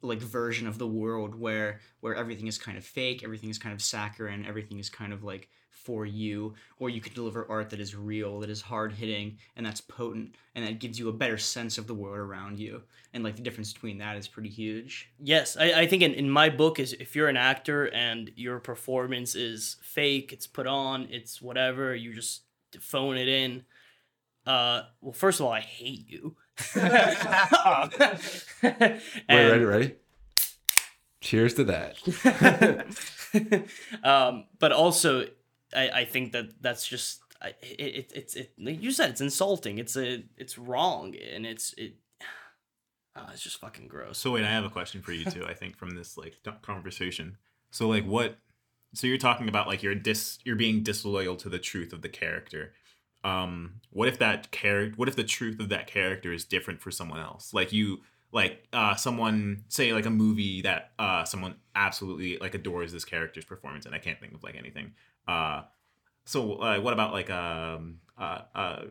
like version of the world where where everything is kind of fake everything is kind of saccharine everything is kind of like for you or you can deliver art that is real that is hard hitting and that's potent and that gives you a better sense of the world around you and like the difference between that is pretty huge Yes, I, I think in, in my book is if you're an actor and your performance is fake, it's put on, it's whatever, you just phone it in. Uh, well, first of all, I hate you. [LAUGHS] Wait, ready, ready? Cheers to that. [LAUGHS] um, but also, I, I think that that's just it, it, it's it like you said it's insulting. It's a it's wrong and it's it. Uh, [SIGHS] it's just fucking gross. So wait, I have a question for you too. I think from this like conversation. So like what? So you're talking about like you're dis you're being disloyal to the truth of the character. Um, what if that character? What if the truth of that character is different for someone else? Like you, like uh, someone say like a movie that uh someone absolutely like adores this character's performance, and I can't think of like anything. Uh, so uh, what about like um uh uh.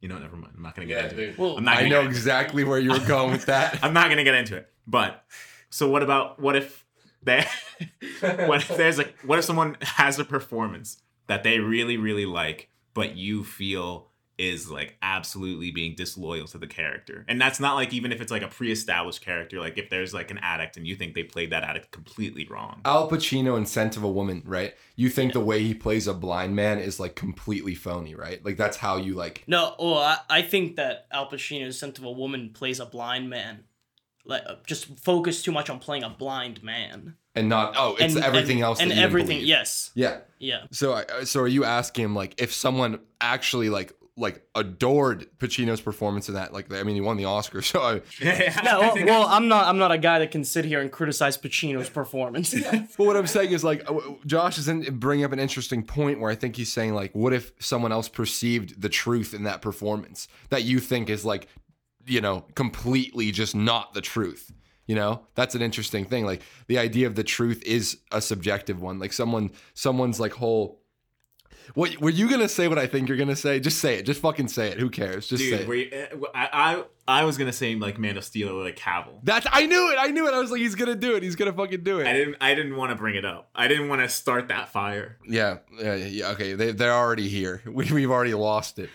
You know, never mind. I'm not gonna get into it. Well, I'm not I know exactly where you were going with that. [LAUGHS] I'm not gonna get into it. But so what about what if they [LAUGHS] what if there's a what if someone has a performance that they really really like, but you feel is like absolutely being disloyal to the character. And that's not like even if it's like a pre-established character, like if there's like an addict and you think they played that addict completely wrong. Al Pacino in Scent of a Woman, right? You think the way he plays a blind man is like completely phony, right? Like that's how you like. No, well, I, I think that Al Pacino's Scent of a Woman plays a blind man. Like, uh, just focus too much on playing a blind man. And not oh, it's and, everything and, else. And that you everything, believe. yes, Yeah. yeah. So, I- so are you asking him like if someone actually like like adored Pacino's performance in that? Like, I mean, he won the Oscar, [LAUGHS] so I, [LAUGHS] Yeah, well, well, I'm not. I'm not a guy that can sit here and criticize Pacino's performance. [LAUGHS] But what I'm saying is like Josh is in, bringing up an interesting point where I think he's saying like, what if someone else perceived the truth in that performance that you think is like, you know, completely just not the truth. You know, that's an interesting thing. Like the idea of the truth is a subjective one. Like someone, someone's like whole. What were you gonna say? What I think you're gonna say? Just say it. Just fucking say it. Who cares? Just say Dude, it. were you, uh, I, I I was gonna say like Man of Steel or like Cavill. That's. I knew it. I knew it. I was like, he's gonna do it. He's gonna fucking do it. I didn't I didn't want to bring it up. I didn't want to start that fire. Yeah, yeah, yeah. Okay, they they're already here. [LAUGHS] We we've already lost it.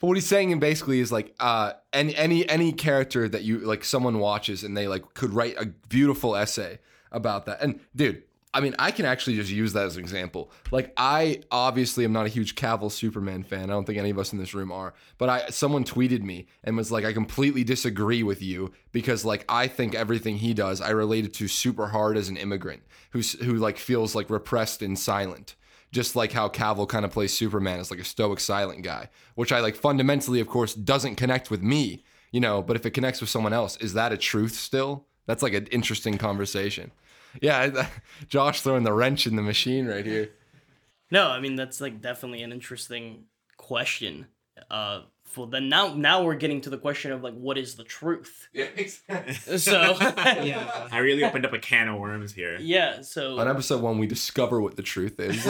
But what he's saying and basically is like, uh, any any any character that you like, someone watches and they like could write a beautiful essay about that. And dude, I mean, I can actually just use that as an example. Like, I obviously am not a huge Cavill Superman fan. I don't think any of us in this room are. But I someone tweeted me and was like, I completely disagree with you because like I think everything he does, I related to super hard as an immigrant who's who like feels like repressed and silent just like how Cavill kind of plays Superman as like a stoic, silent guy, which I like fundamentally, of course, doesn't connect with me, you know, but if it connects with someone else, is that a truth still? That's like an interesting conversation. Yeah, [LAUGHS] Josh throwing the wrench in the machine right here. No, I mean that's like definitely an interesting question. Uh, well, then now now we're getting to the question of like what is the truth? [LAUGHS] Yeah, So [LAUGHS] Yeah. I really opened up a can of worms here. yeah, so On episode one, we discover what the truth is.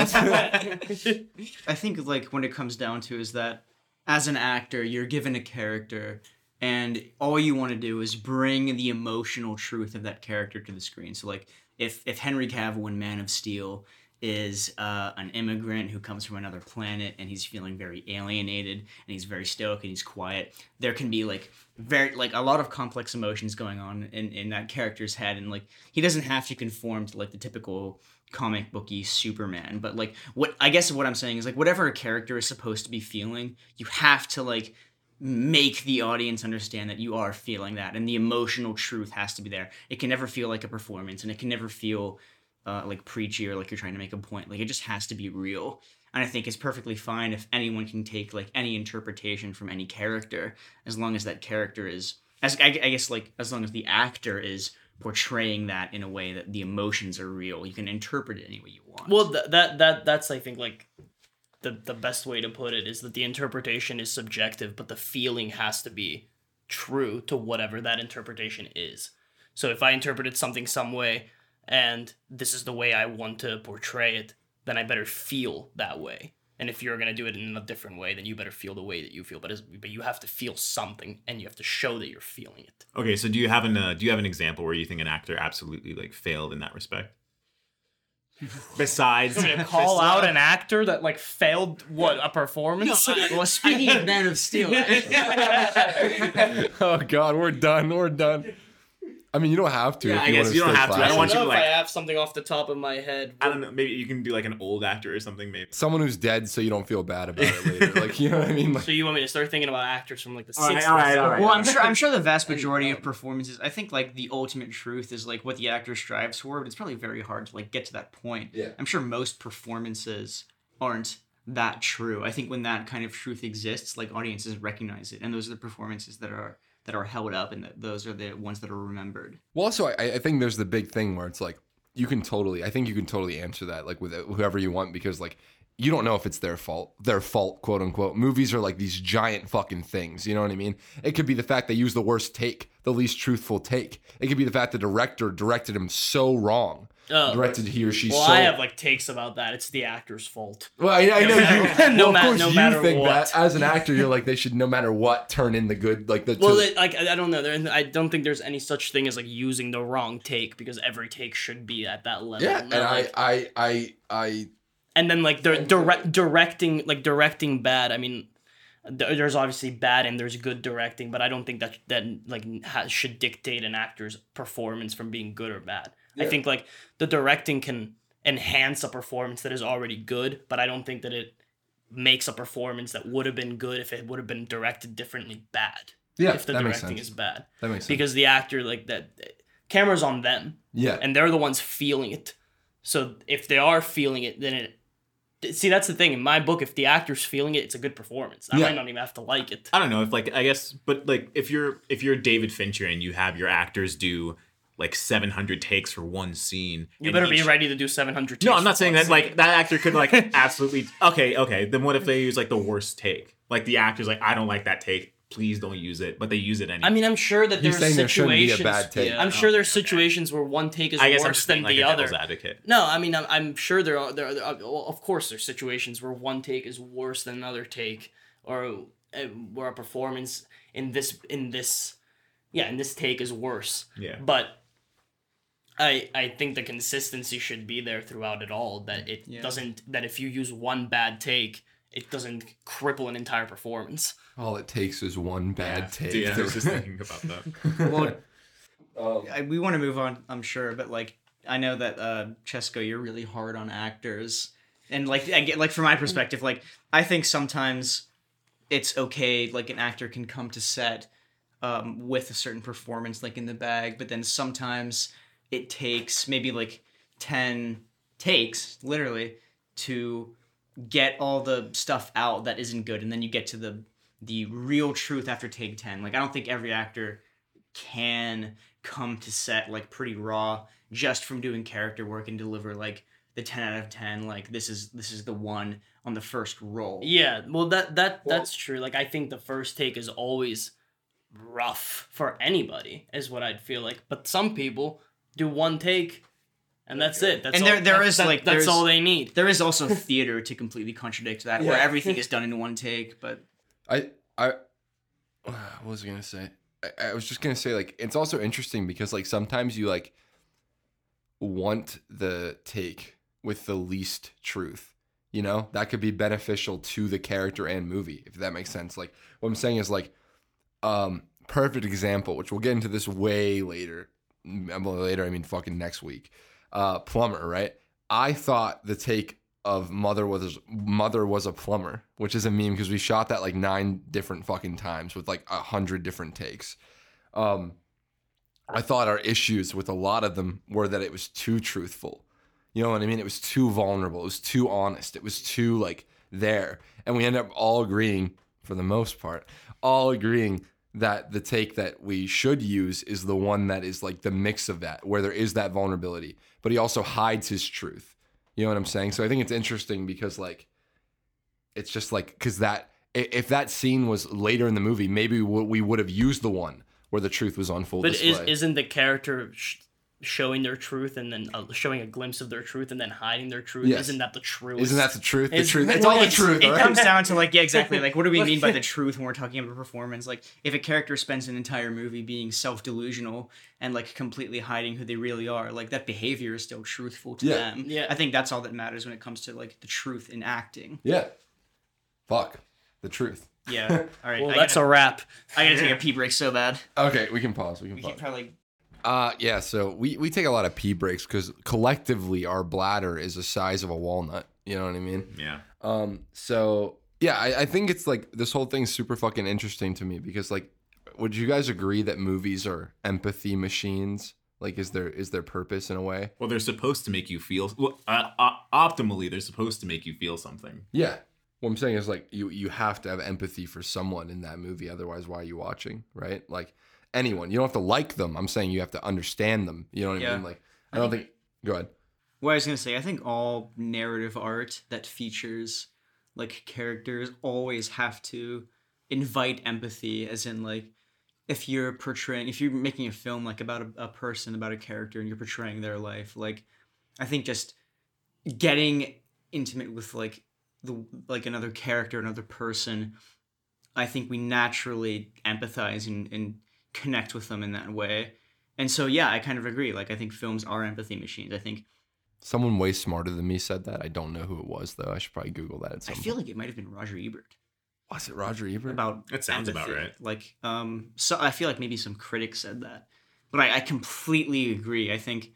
I think like when it comes down to is that as an actor, you're given a character and all you want to do is bring the emotional truth of that character to the screen. So like if if Henry Cavill in Man of Steel is uh, an immigrant who comes from another planet and he's feeling very alienated and he's very stoic and he's quiet there can be like very like a lot of complex emotions going on in, in that character's head and like he doesn't have to conform to like the typical comic booky superman but like what i guess what i'm saying is like whatever a character is supposed to be feeling you have to like make the audience understand that you are feeling that and the emotional truth has to be there. It can never feel like a performance and it can never feel uh, like preachy or like you're trying to make a point. Like it just has to be real. And i think it's perfectly fine if anyone can take like any interpretation from any character as long as that character is as i, I guess like as long as the actor is portraying that in a way that the emotions are real. You can interpret it any way you want. Well th- that that that's I think like the the best way to put it is that the interpretation is subjective, but the feeling has to be true to whatever that interpretation is. So if I interpreted something some way and this is the way I want to portray it, then I better feel that way. And if you're gonna do it in a different way, then you better feel the way that you feel. But as, but you have to feel something, and you have to show that you're feeling it. Okay, so do you have an uh, do you have an example where you think an actor absolutely like failed in that respect? Besides, Call out an actor that like failed what a performance. Uh, well speaking of man of steel [LAUGHS] oh God, we're done. We're done. I mean, you don't have to. Yeah, if I you guess want you don't stay have to. I don't classy. want you know to, if I have something off the top of my head. I don't know. Maybe you can do like an old actor or something. Maybe. Someone who's dead, so you don't feel bad about it later. [LAUGHS] Like you know what I mean? Like, So you want me to start thinking about actors from like the All right, 60s? all right, all right. well i'm sure i'm sure the vast majority of performances i think like the ultimate truth is like what the actor strives for but it's probably very hard to like get to that point Yeah. i'm sure most performances aren't that true i think when that kind of truth exists like audiences recognize it and those are the performances that are that are held up and those are the ones that are remembered well, also, I, I think there's the big thing where it's like you can totally. I think you can totally answer that like with uh, whoever you want because like you don't know if it's their fault, their fault, quote unquote. Movies are like these giant fucking things. You know what I mean? It could be the fact they use the worst take, the least truthful take. It could be the fact the director directed him so wrong. Oh. directed he or she Well, so I have like takes about that. It's the actor's fault. Well, I, I know you. No well, ma- of course, no you matter think what. that as an actor, you're like they should, no matter what, turn in the good, like the. Well, to- it, like I don't know. There, I don't think there's any such thing as like using the wrong take because every take should be at that level. yeah, and Not, I, like- I, I, I, and then like the direct directing like directing bad. I mean, there's obviously bad and there's good directing, but I don't think that that like ha- should dictate an actor's performance from being good or bad. I think like the directing can enhance a performance that is already good, but I don't think that it makes a performance that would have been good if it would have been directed differently bad. Yeah, if the directing is bad, That makes sense. because the actor like that camera's on them yeah, and they're the ones feeling it. So if they are feeling it, then it. See, that's the thing. In my book, if the actor's feeling it, it's a good performance. I Yeah. might not even have to like it. I don't know if like I guess, but like if you're if you're David Fincher and you have your actors do like 700 takes for one scene, You better be ready to do 700 No, I'm not saying that like that actor could like [LAUGHS] absolutely okay, okay. Then what if they use like the worst take? Like the actor's like, I don't like that take. Please don't use it, but they use it anyway. I mean, I'm sure that He's there's saying there shouldn't be a situations. bad take. Yeah. I'm sure there's situations where one take is I guess I'm worse just than being like the a other. devil's advocate. No, I mean, I'm, I'm sure there are there. Are, there are- well, of course, there's situations where one take is worse than another take, or uh, where a performance in this in this, yeah, in this take is worse. Yeah. But I I think the consistency should be there throughout it all. That it Yeah. doesn't that if you use one bad take, it doesn't cripple an entire performance. all it takes is one bad take. Yeah, I was just [LAUGHS] thinking about that. Well, [LAUGHS] Um, I, we want to move on, I'm sure, but like I know that uh Cheska, you're really hard on actors, and like I get like from my perspective, like I think sometimes it's okay, like an actor can come to set um, with a certain performance like in the bag, but then sometimes it takes maybe like ten takes, literally, to get all the stuff out that isn't good, and then you get to the the real truth after take ten. Like I don't think every actor can come to set like pretty raw just from doing character work and deliver like the 10 out of 10 like this is this is the one on the first roll Yeah, well that that that's true. Like I think the first take is always rough for anybody, is what I'd feel like. But some people do one take, and that's it. That's And all, there- there that- is, that- like, that's all they need. there is also [LAUGHS] theater to completely contradict that where everything is done in one take but I I [SIGHS] what was I gonna say? I, I was just gonna say like it's also interesting because like sometimes you like want the take with the least truth. You know that could be beneficial to the character and movie if that makes sense. Like what I'm saying is like, um, perfect example, which we'll get into this way later. Later I mean fucking next week. Uh, plumber, right? I thought the take of mother was mother was a plumber, which is a meme because we shot that like nine different fucking times with like a hundred different takes. Um, I thought our issues with a lot of them were that it was too truthful. You know what I mean? It was too vulnerable. It was too honest. It was too like there, and we end up all agreeing, for the most part, all agreeing that the take that we should use is the one that is like the mix of that, where there is that vulnerability, but he also hides his truth. You know what I'm saying? So I think it's interesting because like it's just like because that if that scene was later in the movie, maybe we we would have used the one where the truth was on full But display. is isn't the character sh- showing their truth and then uh, showing a glimpse of their truth and then hiding their truth? Yes. Isn't that the truth? Isn't that the truth? The It's- truth. It's well, all the truth. it all right? comes [LAUGHS] down to like yeah exactly like what do we mean by the truth when we're talking about performance like if a character spends an entire movie being self-delusional and like completely hiding who they really are like that behavior is still truthful to Yeah. them Yeah. i think that's all that matters when it comes to like the truth in acting Yeah. Fuck. The truth. yeah [LAUGHS] all right Well, I, that's gotta, a wrap. I gotta take a pee break so bad Okay, we can pause. We can we pause. could probably Uh, yeah. So we we take a lot of pee breaks because collectively our bladder is the size of a walnut. You know what I mean? Yeah. Um. So yeah, I, I think it's like this whole thing's super fucking interesting to me because like, would you guys agree that movies are empathy machines? Like, is there is there purpose in a way? Well, they're supposed to make you feel. Well, uh, uh, optimally, they're supposed to make you feel something. Yeah. What I'm saying is like you you have to have empathy for someone in that movie, otherwise why are you watching, right? Like anyone. You don't have to like them. I'm saying you have to understand them. You know what I mean? Like I don't think go ahead. What I was gonna say, I think all narrative art that features like characters always have to invite empathy, as in like if you're portraying, if you're making a film like about a, a person, about a character, and you're portraying their life, like I think just getting intimate with like the like another character, another person, I think we naturally empathize and, and connect with them in that way. And so yeah, I kind of agree. Like I think films are empathy machines. I think Someone way smarter than me said that. I don't know who it was though. I should probably Google that at I feel point. like it might have been Roger Ebert. Was it Roger Ebert? about That sounds about right. Like, um, so I feel like maybe some critics said that, but I, I completely agree. I think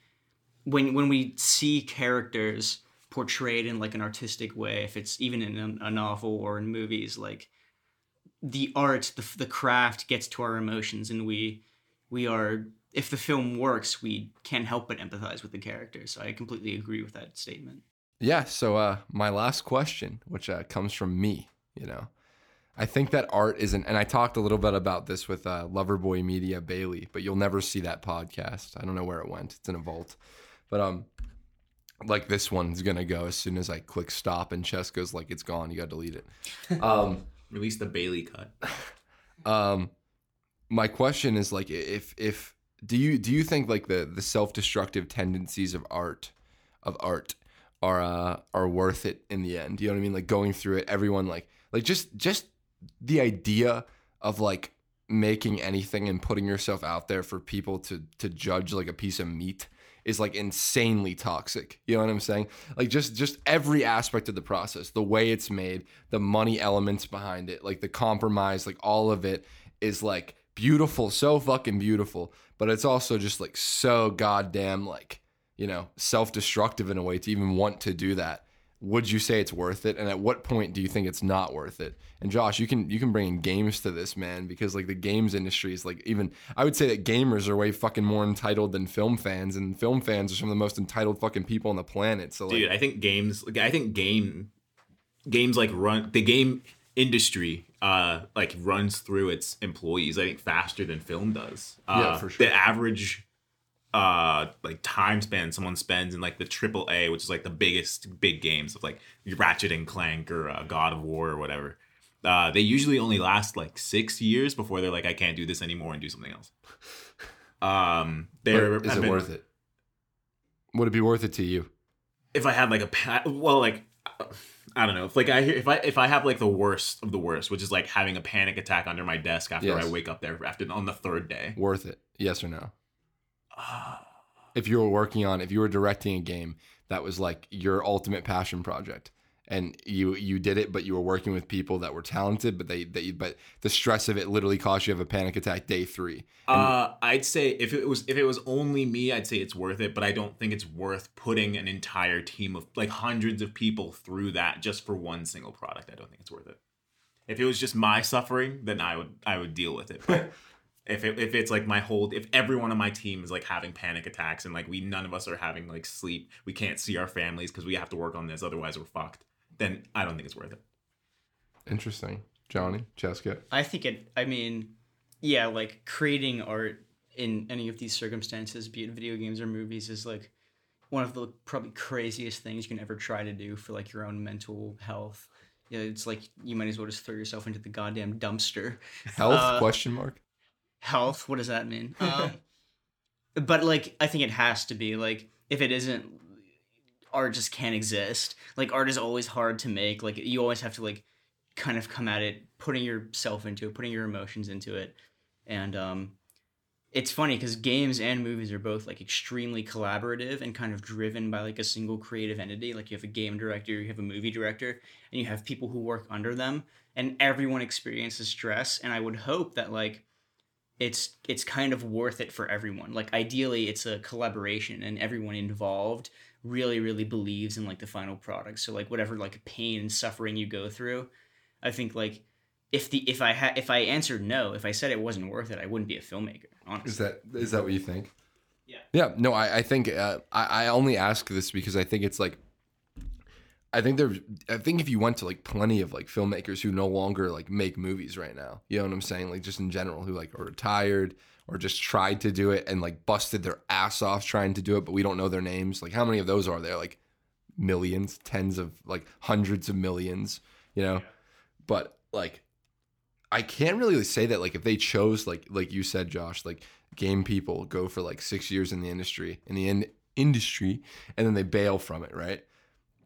when when we see characters portrayed in like an artistic way, if it's even in a, a novel or in movies, like the art, the the craft gets to our emotions, and we we are. If the film works, we can't help but empathize with the character. So I completely agree with that statement. Yeah. So, uh, my last question, which uh, comes from me, you know, I think that art isn't, and I talked a little bit about this with uh, Loverboy Media Bailey, but you'll never see that podcast. I don't know where it went. It's in a vault, but um, like this one's gonna go as soon as I click stop, and Chess goes like, it's gone. You got to delete it. [LAUGHS] Um. Release the Bailey cut. [LAUGHS] um my question is like if if do you do you think like the the self-destructive tendencies of art of art are uh are worth it in the end you know what i mean like going through it everyone like like just just the idea of like making anything and putting yourself out there for people to to judge like a piece of meat is like insanely toxic. You know what I'm saying? Like just just every aspect of the process, the way it's made, the money elements behind it, like the compromise, like all of it is like beautiful, so fucking beautiful, but it's also just like so goddamn like, you know, self-destructive in a way to even want to do that. Would you say it's worth it? And at what point do you think it's not worth it? And Josh, you can you can bring in games to this, man, because like the games industry is like even I would say that gamers are way fucking more entitled than film fans, and film fans are some of the most entitled fucking people on the planet. So like, Dude, I think games. Like, I think game games like run the game industry uh like runs through its employees. I think faster than film does. Uh, Yeah, for sure. The average uh like time span someone spends in like the triple A, which is like the biggest big games of like Ratchet and Clank or uh, God of War or whatever. Uh, they usually only last like six years before they're like, I can't do this anymore and do something else. Um, but there is it been- worth it? Would it be worth it to you? if I had like a well, like I don't know, if like I hear if I if I have like the worst of the worst, which is like having a panic attack under my desk after Yes. I wake up there after on the third day. Worth it? Yes or no? If you were working on if you were directing a game that was like your ultimate passion project and you you did it but you were working with people that were talented but they, they but the stress of it literally caused you to have a panic attack day three Uh, I'd say if it was if it was only me, I'd say it's worth it, but I don't think it's worth putting an entire team of like hundreds of people through that just for one single product. I don't think it's worth it. If it was just my suffering, then I would I would deal with it. But [LAUGHS] if it, if it's like my whole if everyone on my team is like having panic attacks and like we none of us are having like sleep, we can't see our families because we have to work on this, otherwise we're fucked. Then I don't think it's worth it. interesting johnny cheska I think it. I mean, yeah, like creating art in any of these circumstances, be it video games or movies, is like one of the probably craziest things you can ever try to do for like your own mental health. Yeah, it's like you might as well just throw yourself into the goddamn dumpster. health Uh, question mark Health, what does that mean? Um, but like, I think it has to be like if it isn't, art just can't exist. Like art is always hard to make. Like you always have to like kind of come at it putting yourself into it, putting your emotions into it. And um it's funny cuz games and movies are both like extremely collaborative and kind of driven by like a single creative entity. Like you have a game director, you have a movie director, and you have people who work under them and everyone experiences stress and I would hope that like it's it's kind of worth it for everyone. Like ideally it's a collaboration and everyone involved really really believes in like the final product. So like whatever like pain and suffering you go through, I think like if the if I had if I answered no, if I said it wasn't worth it, I wouldn't be a filmmaker. Honestly, is that is that what you think Yeah. yeah no i, I think uh, I, I only ask this because i think it's like I think there. I think if you went to like plenty of like filmmakers who no longer like make movies right now, you know what I'm saying? Like just in general, who like are retired or just tried to do it and like busted their ass off trying to do it, but we don't know their names. Like how many of those are there? Like millions, tens of like hundreds of millions, you know? But like I can't really say that like if they chose like like you said, Josh, like game people go for like six years in the industry in the in- industry and then they bail from it, right?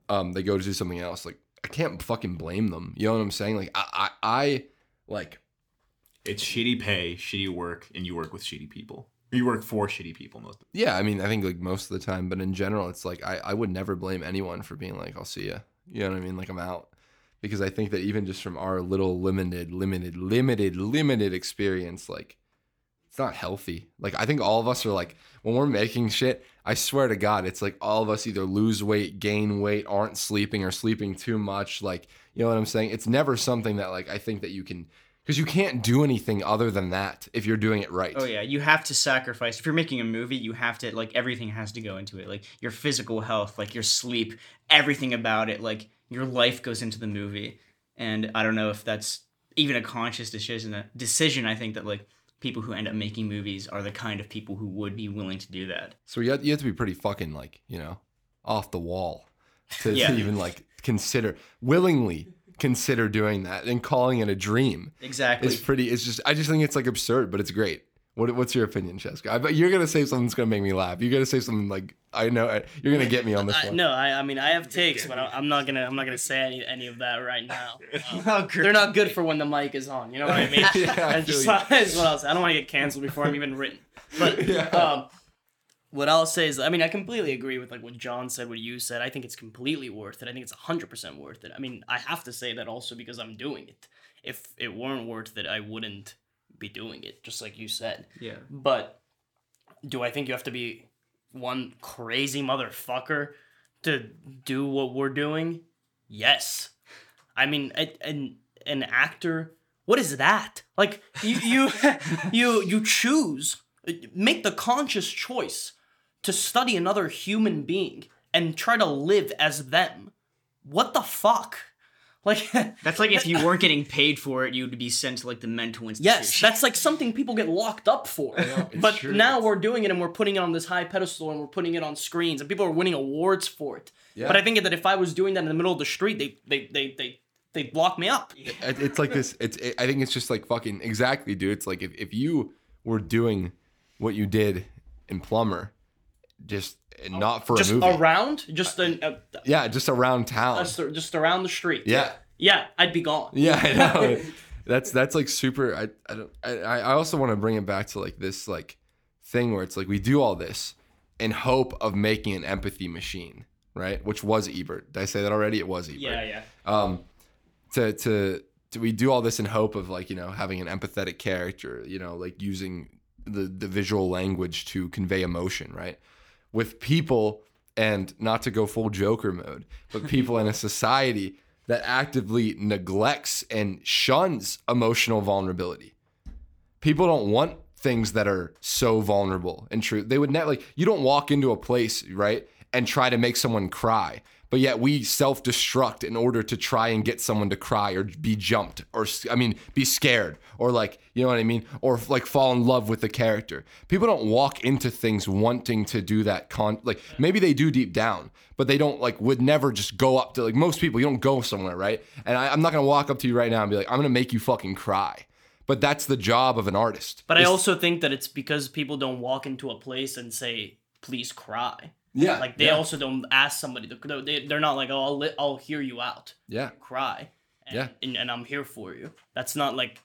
Um, they go to do something else. Like I can't fucking blame them. You know what I'm saying? Like I I, I like It's shitty pay, shitty work, and you work with shitty people. You work for shitty people most. yeah, I mean I think like most of the time, but in general, it's like I I would never blame anyone for being like I'll see ya. You know what I mean? Like I'm out because I think that even just from our little limited, limited, limited, limited experience, like it's not healthy. Like I think all of us are like when we're making shit, I swear to God, it's like all of us either lose weight, gain weight, aren't sleeping or sleeping too much. Like, you know what I'm saying? It's never something that like I think that you can because you can't do anything other than that if you're doing it right. Oh yeah, you have to sacrifice. If you're making a movie, you have to like everything has to go into it. Like your physical health, like your sleep, everything about it. Like your life goes into the movie. And I don't know if that's even a conscious decision. A Decision. I think that like people who end up making movies are the kind of people who would be willing to do that. So you have, you have to be pretty fucking like you know off the wall to, Yeah. to even like consider willingly consider doing that and calling it a dream. Exactly. It's pretty. It's just. I just think it's like absurd, but it's great. What, what's your opinion, Cheska? I bet you're gonna say something that's gonna make me laugh. You're gonna say something like I know I- you're gonna get me on this I, one. no, I, I mean I have takes, but I, I'm not gonna I'm not gonna say any, any of that right now. [LAUGHS] Um, Oh, great. they're not good for when the mic is on. You know what I mean? [LAUGHS] Yeah, I That's just [LAUGHS] what I'll say. I don't want to get canceled before I'm even written. But Yeah. um, what I'll say is, I mean, I completely agree with like what John said, what you said. I think it's completely worth it. I think it's hundred percent worth it. I mean, I have to say that also because I'm doing it. If it weren't worth it, I wouldn't be doing it. Just like you said. yeah. But do I think you have to be one crazy motherfucker to do what we're doing? Yes. I mean, an an actor. What is that? Like you you [LAUGHS] you you choose make the conscious choice to study another human being and try to live as them. What the fuck? Like [LAUGHS] That's like if you weren't getting paid for it, you'd be sent to like the mental institution. Yes, that's like something people get locked up for. it's but true. now we're doing it and we're putting it on this high pedestal and we're putting it on screens and people are winning awards for it. Yeah. But I think that if I was doing that in the middle of the street, they they they they they'd block me up. It- it's like this. It's. It, I think it's just like fucking exactly, dude. It's like if, if you were doing what you did in Plumber, just eh, oh, not for Just a movie. around, just uh, an, a, uh, yeah, just around town. just, just around the street. Yeah. Yeah, I'd be gone. Yeah, I know. [LAUGHS] that's that's like super. I I don't. I, I also want to bring it back to like this like thing where it's like we do all this in hope of making an empathy machine, right? Which was Ebert. Did I say that already? It was Ebert. Yeah, yeah. um to to to we do all this in hope of like you know having an empathetic character you know like using the the visual language to convey emotion right with people and not to go full joker mode but people in a society that actively neglects and shuns emotional vulnerability people don't want things that are so vulnerable and true. They would never like you don't walk into a place, right, and try to make someone cry. But yet we self-destruct in order to try and get someone to cry or be jumped or I mean be scared or like, you know what I mean, or like fall in love with the character. People don't walk into things wanting to do that con like maybe they do deep down, but they don't like would never just go up to like most people you don't go somewhere, right? And I, I'm not to walk up to you right now and be like I'm to make you fucking cry. But that's the job of an artist. But I also think that it's because people don't walk into a place and say, "Please cry." Yeah, Like they yeah, also don't ask somebody. To, they they're not like, "Oh, I'll li- I'll hear you out." yeah, cry. And, Yeah. and, and I'm here for you. That's not like,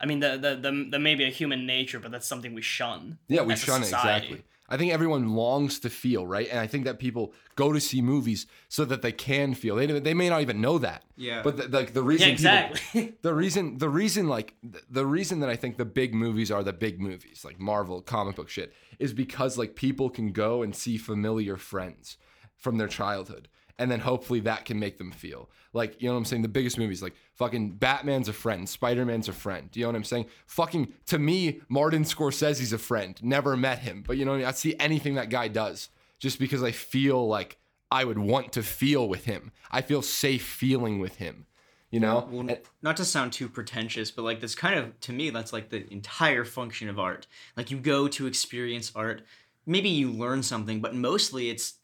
I mean, the the the, the may be a human nature, but that's something we shun. yeah. We shun it exactly. I think everyone longs to feel right, and I think that people go to see movies so that they can feel. They they may not even know that. Yeah. But the, like the reason Yeah, people- exactly. [LAUGHS] the reason the reason like the reason that I think the big movies are the big movies like Marvel comic book shit is because like people can go and see familiar friends from their childhood and then hopefully that can make them feel. Like you know what I'm saying? The biggest movies like fucking Batman's a friend Spider-Man's a friend do you know what I'm saying? Fucking to me Martin Scorsese's a friend never met him but you know what I, mean? I see anything that guy does just because I feel like I would want to feel with him. I feel safe feeling with him you know? Well, And- not to sound too pretentious, but like this kind of to me that's like the entire function of art. Like you go to experience art, maybe you learn something, but mostly it's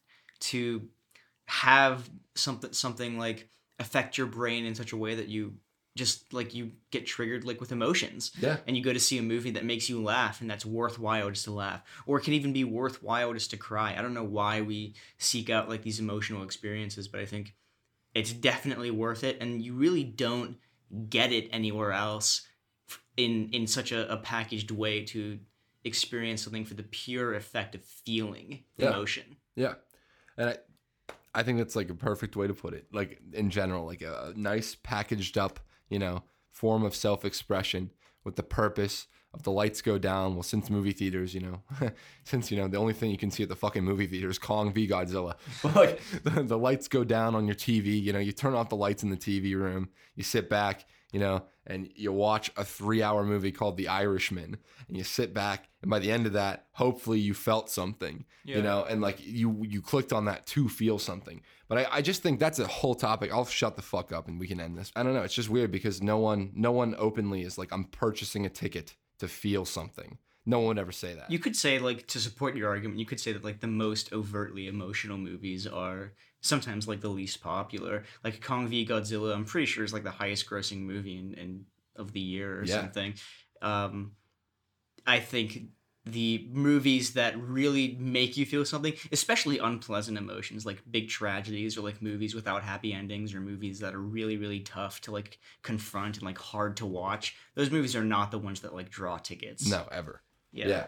to have something something like affect your brain in such a way that you just like you get triggered like with emotions. Yeah. And you go to see a movie that makes you laugh and that's worthwhile just to laugh. Or it can even be worthwhile just to cry. I don't know why we seek out like these emotional experiences, but I think it's definitely worth it and you really don't get it anywhere else in in such a, a packaged way to experience something for the pure effect of feeling Yeah. emotion Yeah, and I, I think that's like a perfect way to put it. Like in general, like a nice packaged up, you know, form of self expression with the purpose of the lights go down. Well, since movie theaters, you know, [LAUGHS] since you know the only thing you can see at the fucking movie theater is Kong v Godzilla. [LAUGHS] But like [LAUGHS] the, the lights go down on your TV, you know, you turn off the lights in the TV room, you sit back, you know, and you watch a three hour movie called The Irishman, and you sit back, and by the end of that, hopefully you felt something, you know, and like you you clicked on that to feel something. But I, I just think that's a whole topic. I'll shut the fuck up and we can end this. I don't know. It's just weird because no one no one openly is like I'm purchasing a ticket to feel something. No one would ever say that. You could say like to support your argument, you could say that like the most overtly emotional movies are sometimes like the least popular. Like Kong v Godzilla, I'm pretty sure is like the highest grossing movie in, in of the year or Yeah. something. Um, I think the movies that really make you feel something, especially unpleasant emotions, like big tragedies or like movies without happy endings or movies that are really really tough to like confront and like hard to watch. Those movies are not the ones that like draw tickets. no, ever. Yeah. yeah.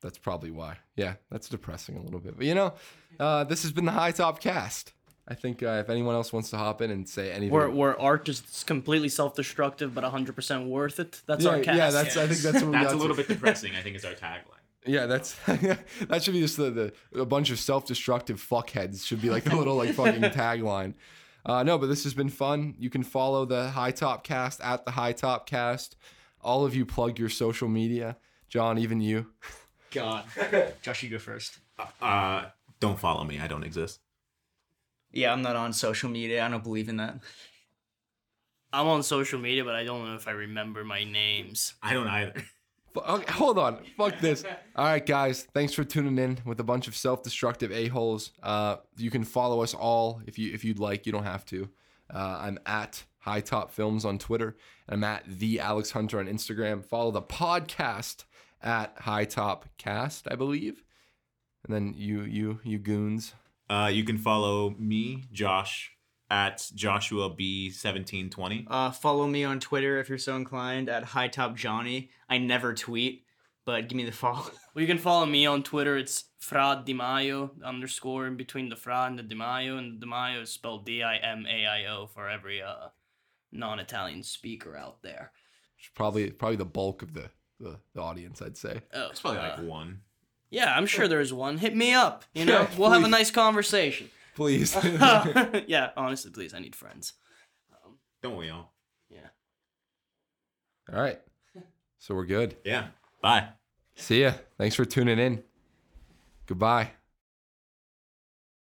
That's probably why. Yeah, that's depressing a little bit. But you know, uh, this has been the High Top Cast. I think uh, if anyone else wants to hop in and say anything, Where, where art is completely self-destructive but 100% worth it. That's yeah, our cast. yeah, that's I think that's what we That's got a to. little bit depressing. I think is our tagline. [LAUGHS] Yeah, that's [LAUGHS] that should be just the, the a bunch of self-destructive fuckheads should be like the little like fucking [LAUGHS] tagline. Uh, no, but this has been fun. You can follow the High Top Cast at the High Top Cast. All of you plug your social media. John, even you. God. [LAUGHS] Josh, you go first. Uh, don't follow me. I don't exist. Yeah, I'm not on social media. I don't believe in that. I'm on social media, but I don't know if I remember my names. I don't either. [LAUGHS] Fu- Okay, hold on. Fuck this. All right, guys. Thanks for tuning in with a bunch of self-destructive a-holes. Uh, you can follow us all if you if you'd like. You don't have to. Uh, I'm at High Top Films on Twitter. And I'm at the Alex Hunter on Instagram. Follow the podcast at High Top Cast, I believe. And then you you you goons. Uh, you can follow me, Josh, at Joshua B seventeen twenty. Uh, follow me on Twitter if you're so inclined at High Top Johnny. I never tweet, but give me the follow. [LAUGHS] Well, you can follow me on Twitter. It's Fra Di Maio underscore in between the Fra and the Di Maio, and the Di Maio is spelled D I M A I O for every uh, non-Italian speaker out there. It's probably probably the bulk of the, the, the audience, I'd say. Oh, It's probably uh, like one. yeah, I'm sure there's one. Hit me up. You [LAUGHS] know, Yeah, we'll have a nice conversation. Please. [LAUGHS] yeah, honestly, please, I need friends. Don't we all? Yeah. all right. So we're good. Yeah. Bye. See ya. Thanks for tuning in. Goodbye.